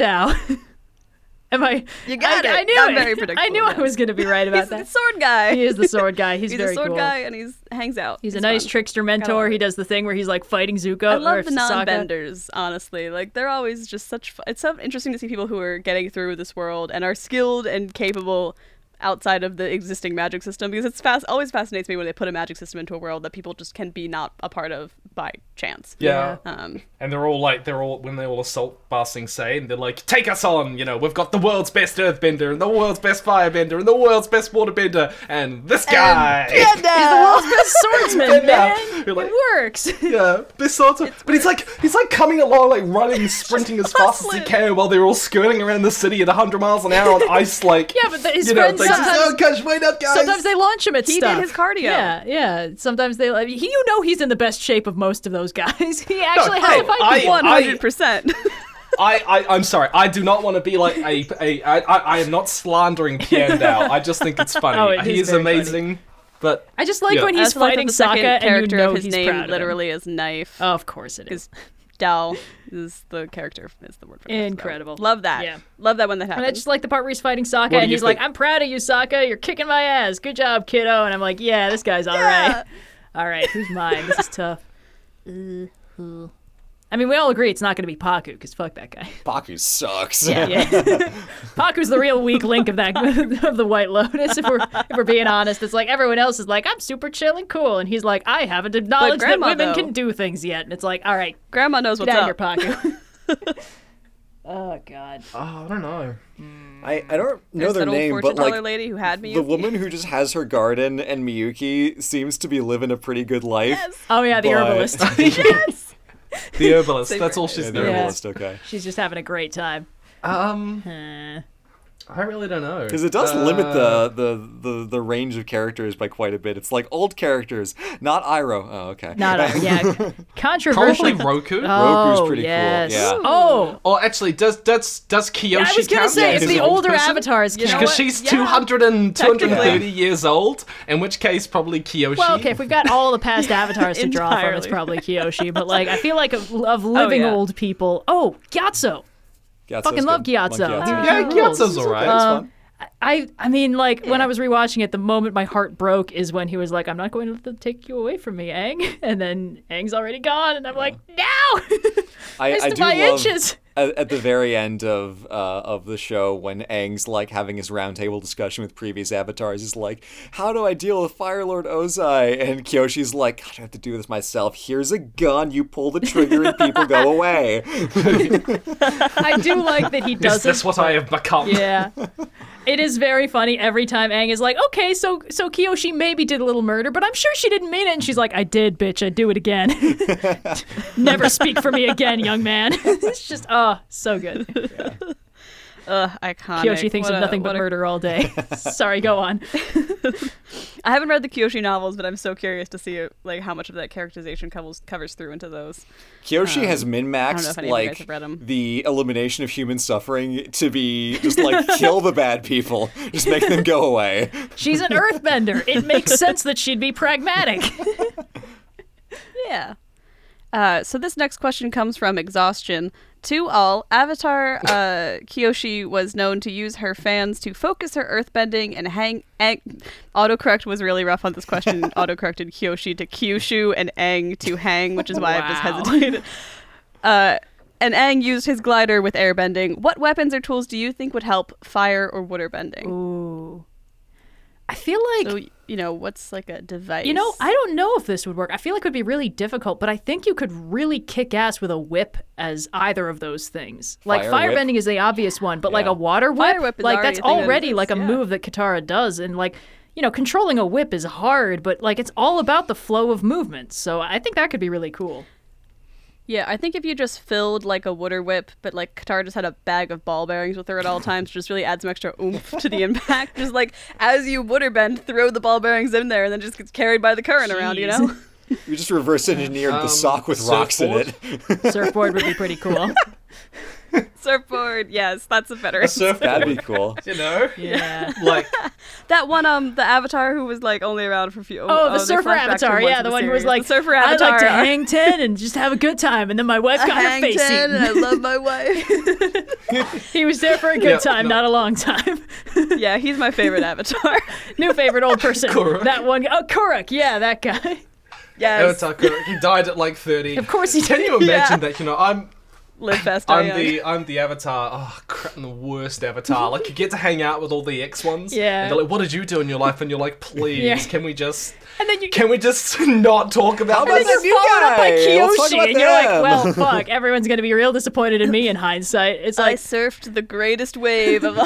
Am I? You got I, it. [LAUGHS] I knew Not it. very I predictable, knew I was gonna be right about that. He's the sword guy. He is the sword guy. He's, [LAUGHS] He's very sword cool. guy, and he's hangs out. He's, a nice fun. trickster mentor. He does the thing where he's like fighting Zuko. I or love the non-benders, honestly. Like they're always just such. Fu- it's so interesting to see people who are getting through this world and are skilled and capable outside of the existing magic system because it's fast. Always fascinates me when they put a magic system into a world that people just can be not a part of by chance. Yeah. Um, And they're all like, they're all, when they all assault Ba Sing Se, and they're like, take us on, you know, we've got the world's best earthbender, and the world's best firebender, and the world's best waterbender, and this guy! He's the world's best [LAUGHS] swordsman, man. You're like- it works. [LAUGHS] yeah, best sort of. But he's like, he's like coming along, like running, [LAUGHS] sprinting as fast as he can, while they're all skirting around the city at 100 miles an hour on ice, like. Yeah, but the- his you know, friends they just, sometimes- oh gosh, wait up, guys! Sometimes they launch him at He did his cardio. Yeah, yeah. Sometimes they. He, you know, he's in the best shape of most of those guys. [LAUGHS] He actually No, has hey, to fight I- One hundred percent. [LAUGHS] [LAUGHS] I, I, I'm sorry. I do not want to be like a, a I, I, I am not slandering Piandao. I just think it's oh, funny. Oh, it he is is very funny. amazing, but I just like Yeah. when he's also like fighting the second Sokka and you character know of his he's name proud of him. literally is knife. Oh, of course it is. Because Dao is the character is the word for knife, so Incredible. Love that. Yeah. Love that when that happens. And I just like the part where he's fighting Sokka and you he's like, "I'm proud of you, Sokka. You're kicking my ass. Good job, kiddo." And I'm like, "Yeah, this guy's all Yeah. right. All right, who's mine? This is tough." [LAUGHS] Uh, uh. I mean, we all agree it's not going to be Pakku because fuck that guy. [LAUGHS] Pakku sucks. Yeah, [LAUGHS] Pakku's the real weak link of that [LAUGHS] of the White Lotus. If we're if we're being honest, it's like everyone else is like, "I'm super chill and cool," and he's like, "I haven't acknowledged that Grandma, women though- can do things yet." And it's like, "All right, Grandma knows get what's out up. of here, Pakku." oh God. oh, I don't know. I, I don't know There's their that old name, fortune but like teller lady who had me. the woman who just has her garden and Miyuki seems to be living a pretty good life. Oh yeah, the But- herbalist. yes. The [LAUGHS] herbalist. That's all she's Yeah, doing. the Yeah. herbalist, okay. She's just having a great time. Um, I really don't know Because it does Uh, limit the, the, the, the range of characters by quite a bit. It's like old characters, not Iroh. Oh, okay. not a, yeah, [LAUGHS] controversial. Probably Roku. Oh, Roku's pretty cool, yes. yeah. Oh, Or actually, does does does Kyoshi yeah, I was gonna count say as if the old older person? avatars You. Because she's Yeah. 200 and 230 years old, in which case probably Kyoshi. Well, okay, if we've got all the past [LAUGHS] avatars to draw from, it's probably Kyoshi. But like, I feel like of, of living yeah. old people. Oh, Gyatso. Gyatso's Fucking love good. Like Gyatso. Gyatso. He- Yeah, he. Gyatso's alright. That's Um, fun. I I mean, like when I was rewatching it, the moment my heart broke is when he was like, "I'm not going to let them take you away from me, Aang," [LAUGHS] and then Aang's already gone, and I'm like, "No!" I, [LAUGHS] I Missed do my love inches. At, at the very end of uh, of the show when Aang's like having his roundtable discussion with previous avatars. He's like, "How do I deal with Fire Lord Ozai?" And Kyoshi's like, "God, I have to do this myself. Here's a gun. You pull the trigger and people go away." [LAUGHS] I do like that he is does this it. what I have become? Yeah. [LAUGHS] It is very funny every time Aang is like, okay, so so Kyoshi maybe did a little murder, but I'm sure she didn't mean it. And she's like, I did, bitch. I do it again. [LAUGHS] Never speak for me again, young man. [LAUGHS] it's just, oh, so good. Ugh, iconic. Kyoshi thinks What of a- nothing but a- murder all day. [LAUGHS] Sorry, go on. [LAUGHS] I haven't read the Kyoshi novels, but I'm so curious to see like how much of that characterization covers covers through into those. Kyoshi has Um, I min-maxed if any of you guys like have read 'em. the elimination of human suffering to be just like [LAUGHS] kill the bad people, just make them go away. She's an earthbender. It makes sense that she'd be pragmatic. Yeah. Uh, so this next question comes from Exhaustion. To all, Avatar uh, [LAUGHS] Kyoshi was known to use her fans to focus her earthbending and hang. Ang- autocorrect was really rough on this question. [LAUGHS] autocorrected Kyoshi to Kyushu and Aang to hang, which is why I've just hesitated. [LAUGHS] Uh, and Aang used his glider with airbending. What weapons or tools do you think would help fire or water bending? Ooh. I feel like So you know, what's like a device? You know, I don't know if this would work. I feel like it would be really difficult, but I think you could really kick ass with a whip as either of those things. Like Fire whip? firebending is the obvious one, but like a water whip, Fire whip is like that's a that already like a yeah. move that Katara does, and like you know, controlling a whip is hard, but like it's all about the flow of movement. So I think that could be really cool. Yeah, I think if you just filled like a water whip, but like Katara just had a bag of ball bearings with her at all [LAUGHS] times, just really adds some extra oomph to the impact. Just like as you water bend, throw the ball bearings in there, and then just gets carried by the current around. You know? [LAUGHS] You just reverse engineered the Um, sock with rocks in it. Surfboard would be pretty cool. [LAUGHS] [LAUGHS] Surfboard, yes, that's a better. A surf, That'd be cool. [LAUGHS] you know? Yeah. [LAUGHS] Like, that one, um, the Avatar who was like only around for a few. Oh, the they surfer avatar, yeah, in the one who was like, the surfer I'd like to hang ten and just have a good time, and then my wife got her hang face ten, eaten. and I love my wife. He was there for a good Yeah, time, no. not a long time. yeah, he's my favorite Avatar. New favorite old person. Kuruk. That one. Oh, Kuruk. Yeah, that guy. yes, Avatar Kuruk, he died at like 30. Of course he Can did. you imagine Yeah. that? You know, I'm live fast, [LAUGHS] I'm the I'm the avatar. Oh crap! I'm the worst avatar. Like you get to hang out with all the X ones. Yeah. And they're like, "What did you do in your life?" And you're like, [LAUGHS] "Please, Yeah. can we just And then you. can we just [LAUGHS] not talk about about this?" that you're new followed up by guy? Let's talk about and you're like, well, fuck, everyone's gonna be real disappointed in me in hindsight. It's like I surfed the greatest wave of all.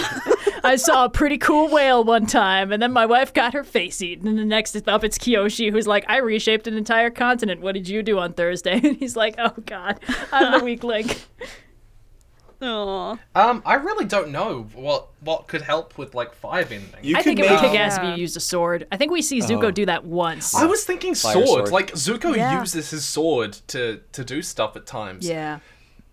I saw a pretty cool whale one time, and then my wife got her face eaten, and the next is up, it's Kyoshi, who's like, I reshaped an entire continent. What did you do on Thursday? [LAUGHS] And he's like, oh god, I'm the weak link. [LAUGHS] Aw. Um, I really don't know what what could help with like five ending. You I think it would kick ass if you used a sword. I think we see Zuko Oh. do that once. I was thinking sword. sword. Like Zuko Yeah. uses his sword to to do stuff at times. yeah.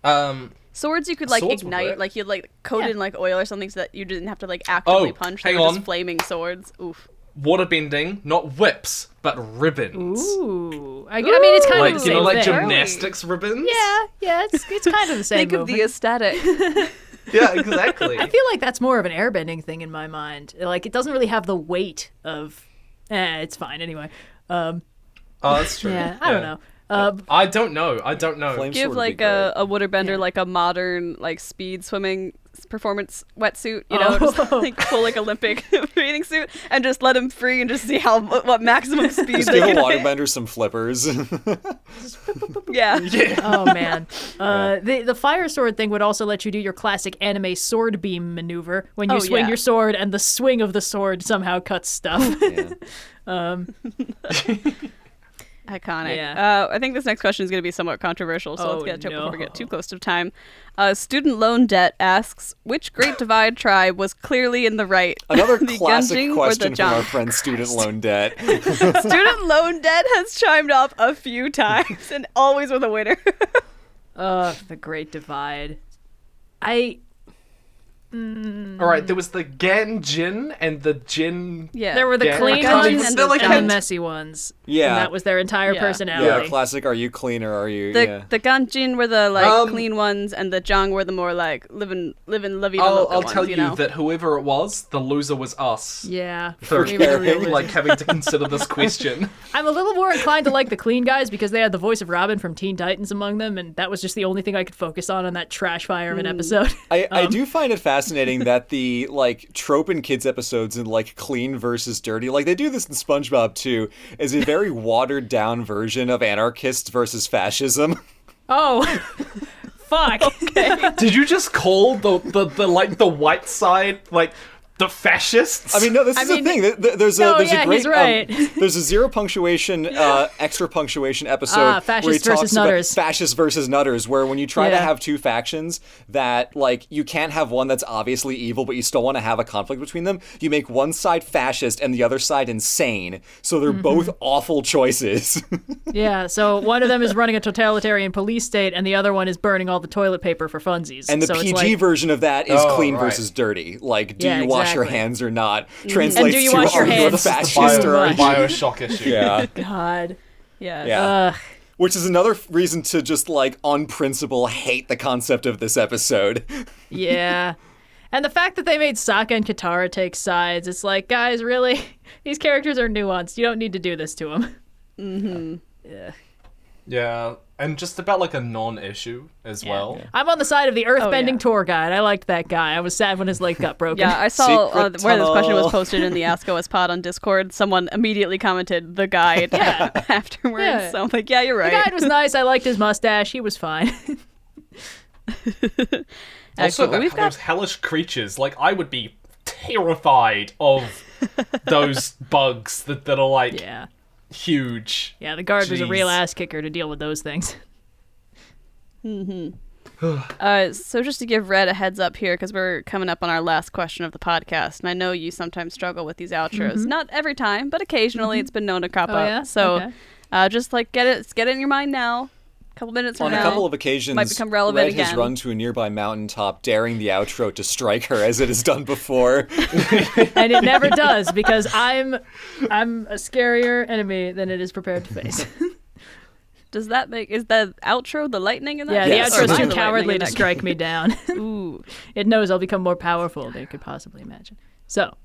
Um. Swords you could like Swords ignite, like you'd like coat Yeah. it in like oil or something so that you didn't have to like actively Oh, punch. hang they were on. just flaming swords. Oof. Water bending, not whips, but ribbons. Ooh. I, I mean, it's kind Like of the you same know, like thing. gymnastics ribbons. Yeah, yeah, it's, it's kind of the same Think of the movement. aesthetic. [LAUGHS] Yeah, exactly. I feel like that's more of an airbending thing in my mind. Like, it doesn't really have the weight of. Eh, it's fine anyway. Um, oh, that's true. yeah, I don't know. Um, I don't know. I don't know. Flame Give like a, great. a waterbender Yeah. like a modern like speed swimming performance wetsuit, you know, Oh. just [LAUGHS] like full like Olympic [LAUGHS] bathing suit, and just let him free and just see how what maximum [LAUGHS] speed Just they give a can waterbender some flippers. Yeah. Yeah. oh man, uh, the the fire sword thing would also let you do your classic anime sword beam maneuver when you Oh, swing yeah. your sword and the swing of the sword somehow cuts stuff. Yeah. um, Iconic. Yeah. Uh, I think this next question is going to be somewhat controversial, so let's Oh, get to it before we get too close to time. Uh, student loan debt asks, which Great [GASPS] Divide tribe was clearly in the right? Another [LAUGHS] the classic Gunjing or question the from our friend student loan [LAUGHS] debt. Student loan debt has chimed up a few times and always with a winner. [LAUGHS] uh, the Great Divide. I All right, there was the Ganjin and the Jin. yeah. there were the Yeah, I clean ones even- and, the, like and the messy ones. Yeah. and that was their entire Yeah. personality. yeah, classic. Are you clean or are you? The yeah. the Ganjin were the like Um, clean ones, and the Zhang were the more like living living la vida I'll, I'll ones, tell you you know? that whoever it was, the loser was us. Yeah, For we were the real caring, like having to consider this [LAUGHS] question. I'm a little more inclined to like the clean guys because they had the voice of Robin from Teen Titans among them, and that was just the only thing I could focus on on that trash fire of an episode. I, I [LAUGHS] Um, do find it fascinating that the like trope in kids episodes in like clean versus dirty, like they do this in SpongeBob too, is a very [LAUGHS] watered down version of anarchists versus fascism. oh, [LAUGHS] fuck! Did you just call the, the, the like the white side like the fascists. I mean, no, this I is mean- the thing. Th- th- There's a No, there's yeah, a great right. um, [LAUGHS] there's a zero punctuation, uh, extra punctuation episode Ah, where he fascists talks versus about nutters. fascists versus nutters, where when you try to have two factions that like you can't have one that's obviously evil, but you still want to have a conflict between them, you make one side fascist and the other side insane. So they're Mm-hmm. both awful choices. [LAUGHS] Yeah, so one of them is running a totalitarian police state, and the other one is burning all the toilet paper for funsies. And the so PG it's like, version of that is Oh, clean right. versus dirty. Like, do Yeah, you wash your hands or not? Translates And do you to wash your are you hands? the fascist bio, or are Bioshock issue. [LAUGHS] Yeah. [LAUGHS] God. Yeah. Yeah. Ugh. Which is another reason to just like on principle hate the concept of this episode. [LAUGHS] Yeah. And the fact that they made Sokka and Katara take sides, it's like, guys, really? These characters are nuanced. You don't need to do this to them. Mm-hmm. Yeah. Yeah, and just about like a non-issue as well. I'm on the side of the earthbending yeah. tour guide. I liked that guy. I was sad when his leg got [LAUGHS] broken. Yeah, I saw uh, where this question was posted in the [LAUGHS] Ask OS pod on Discord. Someone immediately commented the guide [LAUGHS] afterwards. Yeah. So I'm like, yeah, you're right. the guide was nice. I liked his mustache. He was fine. Also, Excellent. that, We've got those hellish creatures. Like, I would be terrified of those bugs that, that are like yeah. Huge. Yeah, the guard was a real ass kicker to deal with those things. [LAUGHS] [SIGHS] Uh, so just to give Red a heads up here, because we're coming up on our last question of the podcast, and I know you sometimes struggle with these outros. Not every time, but occasionally it's been known to crop Oh, up. yeah? So Okay. uh, just like get it, get it in your mind now. A couple minutes from On now. a couple of occasions, might become relevant Red has run to a nearby mountaintop, daring the outro to strike her as it has done before. [LAUGHS] and it never [LAUGHS] does because I'm I'm a scarier enemy than it is prepared to face. [LAUGHS] Does that make is the outro the lightning in that? yeah, Yes. the Or outro's am I too cowardly to strike me down. Ooh. it knows I'll become more powerful than it could possibly imagine. So,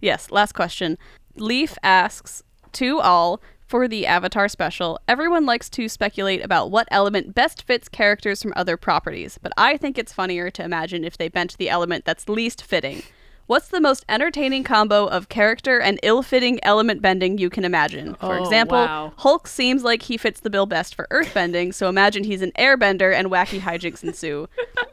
Yes, last question. Leaf asks to all for the Avatar special. Everyone likes to speculate about what element best fits characters from other properties, but I think it's funnier to imagine if they bent the element that's least fitting. What's the most entertaining combo of character and ill-fitting element bending you can imagine? For Oh, example, wow. Hulk seems like he fits the bill best for earthbending, so imagine he's an airbender and wacky hijinks ensue.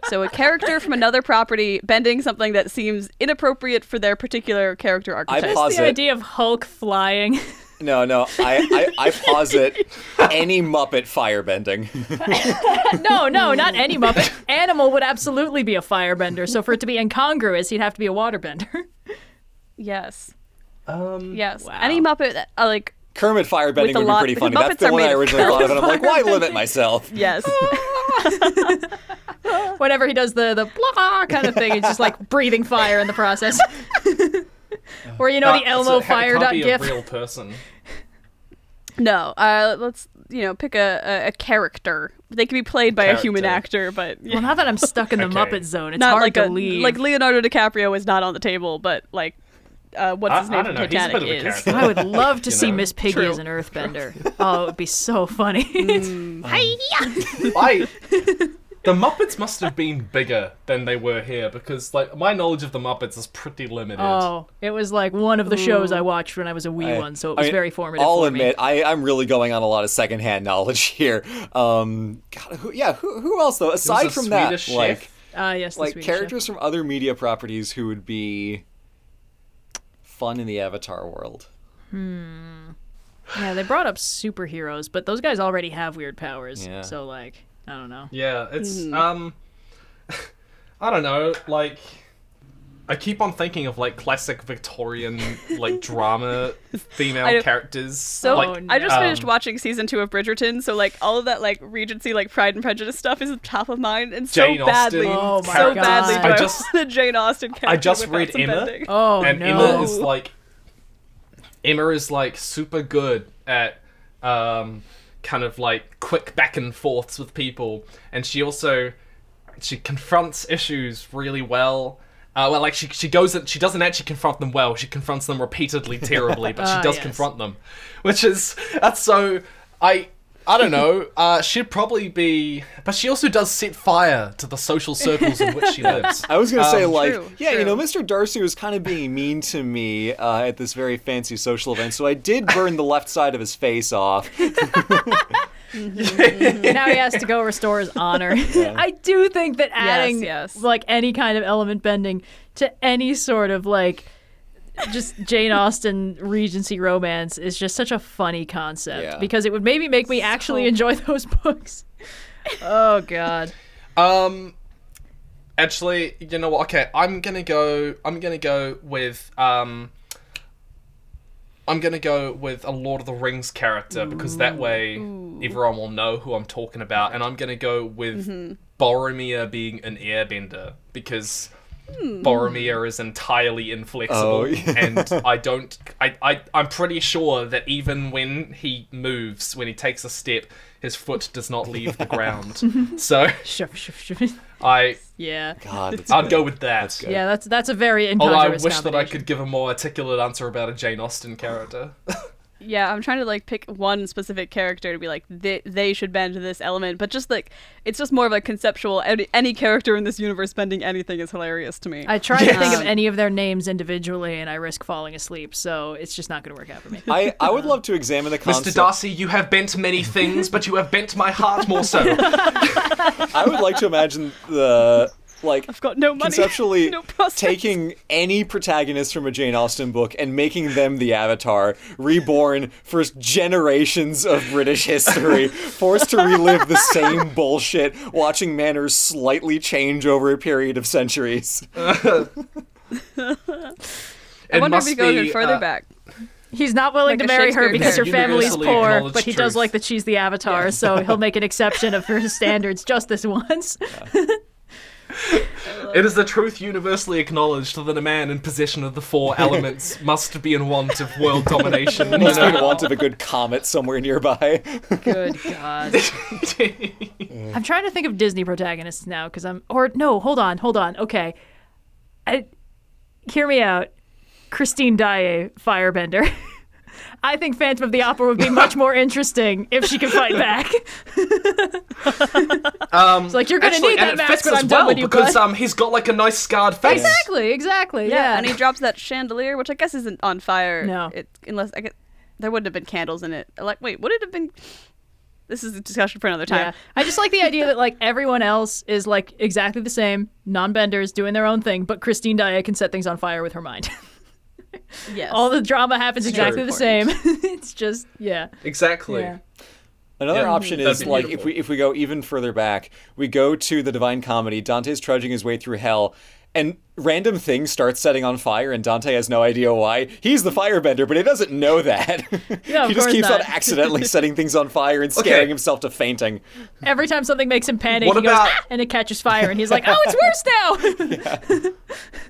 So a character from another property bending something that seems inappropriate for their particular character archetype. I pause the idea of Hulk flying. [LAUGHS] No, no, I, I, I posit [LAUGHS] any Muppet firebending. [LAUGHS] no, no, not any Muppet. Animal would absolutely be a firebender. So for it to be incongruous, he'd have to be a waterbender. yes. Um, Yes. Wow. Any Muppet that, uh, like Kermit firebending would lot- be pretty funny. That's Muppets the are one made I of originally thought of, and I'm like, why limit [LAUGHS] myself? yes. Whenever he does the the blah kind of thing, it's just like breathing fire in the process. Or you know the uh, Elmo so it fire can't dot be gif. a real person. [LAUGHS] no. Uh let's you know, pick a, a, a character. They can be played by a human actor, but Well, now that I'm stuck in the [LAUGHS] Okay. Muppet zone, it's not hard like to a leave. like Leonardo DiCaprio is not on the table, but like uh, what's his I name don't from know, he's a Titanic bit is. character. I would love to [LAUGHS] You see know, Miss Piggy true. as an Earthbender. Oh, it would be so funny. I the Muppets must have been bigger than they were here because like my knowledge of the Muppets is pretty limited. oh, it was like one of the shows I watched when I was a wee I- one, so it I was mean, very formative I'll for admit, me. I, I'm really going on a lot of secondhand [LAUGHS] knowledge here. Um, God, who, yeah, who, who else though? Aside a from that, Swedish chef. like Ah, yes, the like Swedish chef. characters from other media properties who would be fun in the Avatar world. Hmm. Yeah, they brought up superheroes, but those guys already have weird powers. Yeah. So like, I don't know. Yeah, it's um [LAUGHS] I don't know, like I keep on thinking of like classic Victorian like [LAUGHS] drama female characters. So like, I just um, finished watching season two of Bridgerton, so like all of that like Regency like Pride and Prejudice stuff is top of mind, and so Jane badly, Oh my so God. badly do I I, just- [LAUGHS] want a Jane Austen character. I just read Emma. bending. Oh and no. Emma is like Emma is like super good at um kind of like quick back and forths with people and she also she confronts issues really well uh, well, like she she goes and she doesn't actually confront them well. She confronts them repeatedly terribly, but she [LAUGHS] Ah, does yes. confront them, which is that's so I I don't know. Uh, she'd probably be, but she also does set fire to the social circles in which she [LAUGHS] lives. I was gonna say Um, like, True, yeah, you know. Mr. Darcy was kind of being mean to me uh, at this very fancy social event, so I did burn the left side of his face off. [LAUGHS] [LAUGHS] now he has to go restore his honor. I do think that adding yes. like any kind of element bending to any sort of like just Jane Austen Regency romance is just such a funny concept Yeah. because it would maybe make me actually enjoy those books. Oh god. Um, actually, you know what? Okay, I'm gonna go. I'm gonna go with um. I'm gonna go with a Lord of the Rings character because that way everyone will know who I'm talking about, and I'm gonna go with Boromir being an airbender because Hmm. Boromir is entirely inflexible, Oh, yeah. and I don't. I, I I'm pretty sure that even when he moves, when he takes a step, his foot does not leave the ground. [LAUGHS] so Shuff, shuff, shuff. I yeah, God, I'd good. go with that. good. Yeah, that's that's a very Although I wish that I could give a more articulate answer about a Jane Austen character. [LAUGHS] Yeah, I'm trying to like pick one specific character to be like they, they should bend to this element, but just like it's just more of a conceptual. Any, any character in this universe bending anything is hilarious to me. I try to think of any of their names individually, and I risk falling asleep. So it's just not going to work out for me. [LAUGHS] I, I would love to examine the concept. Mr. Darcy, you have bent many things, but you have bent my heart more so. [LAUGHS] I would like to imagine the like I've got no money, conceptually [LAUGHS] no taking any protagonist from a Jane Austen book and making them the Avatar, reborn for generations of British history, [LAUGHS] forced to relive the same bullshit, watching manners slightly change over a period of centuries. [LAUGHS] I wonder if we go even further back. He's not willing Like to marry her because her family's poor, but he does like that she's the Avatar, so he'll make an exception of her standards just this once. [LAUGHS] It is the truth universally acknowledged that a man in possession of the four [LAUGHS] elements must be in want of world domination. You [LAUGHS] Must be in want of a good comet somewhere nearby. Good God. I'm trying to think of Disney protagonists now because I'm. Or no, hold on, hold on. Okay, I, hear me out. Christine Daae, Firebender. I think Phantom of the Opera would be much more interesting if she could fight back. [LAUGHS] um, It's like you're gonna actually, need that mask fits when as I'm done well with you, because bud. um, he's got like a nice scarred face. exactly, exactly. Yeah, and he drops that chandelier, which I guess isn't on fire. No. it, unless I guess there wouldn't have been candles in it. Like, wait, would it have been? This is a discussion for another Yeah. time. I just like the idea that like everyone else is like exactly the same, non-benders doing their own thing, but Christine Daae can set things on fire with her mind. [LAUGHS] Yes. All the drama happens It's exactly the same. [LAUGHS] it's just yeah. Exactly. Yeah. Another Yeah, option is be like if we if we go even further back, we go to the Divine Comedy. Dante's trudging his way through hell, and random things start setting on fire, and Dante has no idea why. He's the firebender, but he doesn't know that. [LAUGHS] Yeah, [LAUGHS] of he just keeps not. on accidentally [LAUGHS] setting things on fire and scaring Okay. himself to fainting. Every time something makes him panic, What he goes about- ah, and it catches fire, and he's like, "Oh, it's worse now."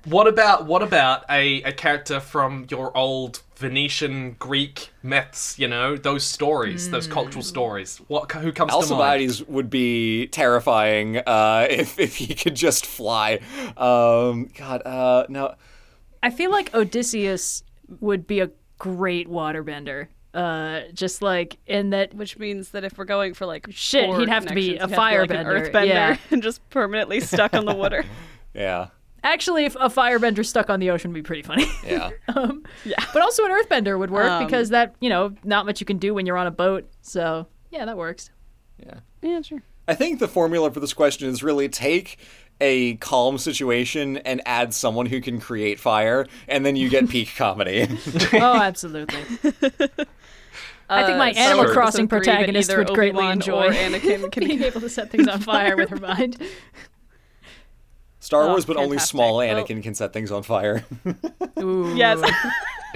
What about what about a, a character from your old Venetian Greek myths? You know those stories, those Hmm. cultural stories. What who comes to mind? Alcibiades would be terrifying uh, [LAUGHS] if if he could just fly. Um, God, uh, no. I feel like Odysseus would be a great waterbender. Uh, just like in that Which means that if we're going for like Shit, he'd have to be a he'd have to like, firebender, earthbender, yeah. [LAUGHS] and just permanently stuck on the water. [LAUGHS] Yeah, actually, if a firebender stuck on the ocean would be pretty funny. yeah. [LAUGHS] yeah. but also an earthbender would work Um, because that you know not much you can do when you're on a boat. So yeah, that works. Yeah, Yeah, sure. I think the formula for this question is really take a calm situation and add someone who can create fire, and then you get peak [LAUGHS] comedy. Oh, absolutely. [LAUGHS] I think my Uh, Animal so- Crossing episode three, but protagonist would greatly Obi-Wan enjoy or Anakin can being able to set things on fire with her mind. Star Oh, Wars, but only fantastic. small Well- Anakin can set things on fire. [LAUGHS] Ooh. Yes. [LAUGHS]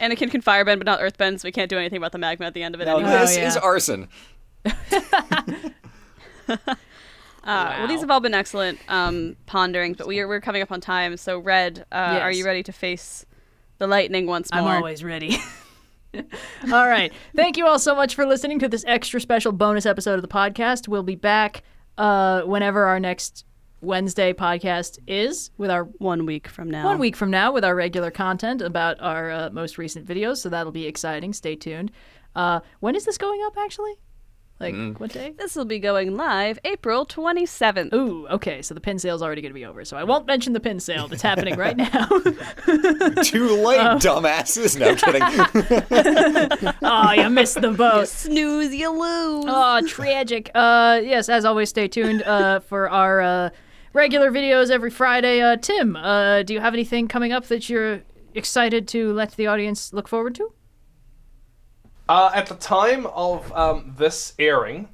Anakin can firebend, but not earthbend, so we can't do anything about the magma at the end of it. now anyway. this Oh, yeah. is arson. [LAUGHS] Uh, Well, these have all been excellent um, ponderings, but we are, we're coming up on time. So, Red, uh, are you ready to face the lightning once more? I'm always ready. all right. Thank you all so much for listening to this extra special bonus episode of the podcast. We'll be back uh, whenever our next Wednesday podcast is with our One week from now. one week from now with our regular content about our uh, most recent videos. So that'll be exciting. Stay tuned. Uh, when is this going up, actually? Like, what day? This will be going live April 27th. Ooh, okay. So the pin sale's already going to be over. So I won't mention the pin sale that's happening right [LAUGHS] now. [LAUGHS] Too late, Oh. dumbasses. No I'm kidding. [LAUGHS] oh, you missed the boat. Snooze, you lose. Oh, tragic. Uh, yes, as always, stay tuned uh, for our uh, regular videos every Friday. Uh, Tim, uh, do you have anything coming up that you're excited to let the audience look forward to? Uh, at the time of um, this airing,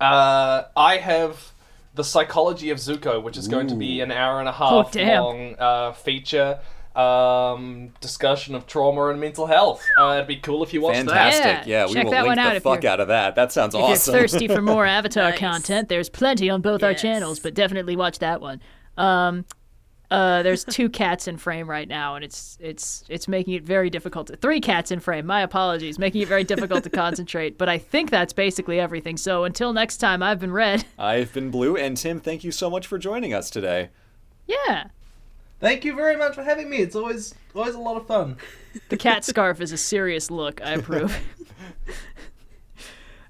uh, I have the Psychology of Zuko, which is going to be an hour and a half Oh, damn. long uh, feature um, discussion of trauma and mental health. Uh, it'd be cool if you watched that. Fantastic. Yeah, Yeah, we check will that link one out the if fuck you're- out of that. That sounds If awesome. you're thirsty for more [LAUGHS] Avatar Nice. content, there's plenty on both our Yes. channels, but definitely watch that one. Um, uh, there's two cats in frame right now, and it's it's it's making it very difficult. To, three cats in frame. My apologies, making it very difficult to [LAUGHS] concentrate. But I think that's basically everything. So until next time, I've been Red. [LAUGHS] I've been Blue, and Tim, thank you so much for joining us today. Yeah, Thank you very much for having me. It's always always a lot of fun. the cat scarf is a serious look. I [LAUGHS] approve.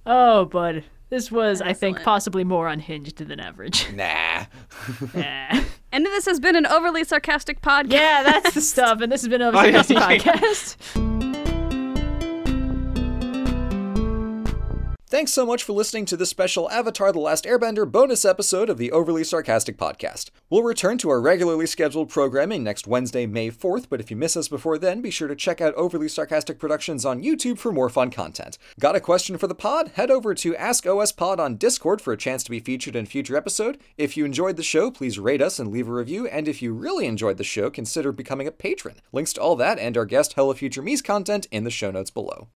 oh, bud, this was I think possibly more unhinged than average. [LAUGHS] Nah. [LAUGHS] Yeah. And this has been an overly sarcastic podcast. Yeah, that's the stuff. And this has been another [LAUGHS] Sarcastic podcast. Thanks so much for listening to this special Avatar The Last Airbender bonus episode of the Overly Sarcastic Podcast. We'll return to our regularly scheduled programming next Wednesday, May 4th, but if you miss us before then, be sure to check out Overly Sarcastic Productions on YouTube for more fun content. Got a question for the pod? Head over to Ask OS Pod on Discord for a chance to be featured in a future episode. If you enjoyed the show, please rate us and leave a review, and if you really enjoyed the show, consider becoming a patron. Links to all that and our guest Hello Future Me's content in the show notes below.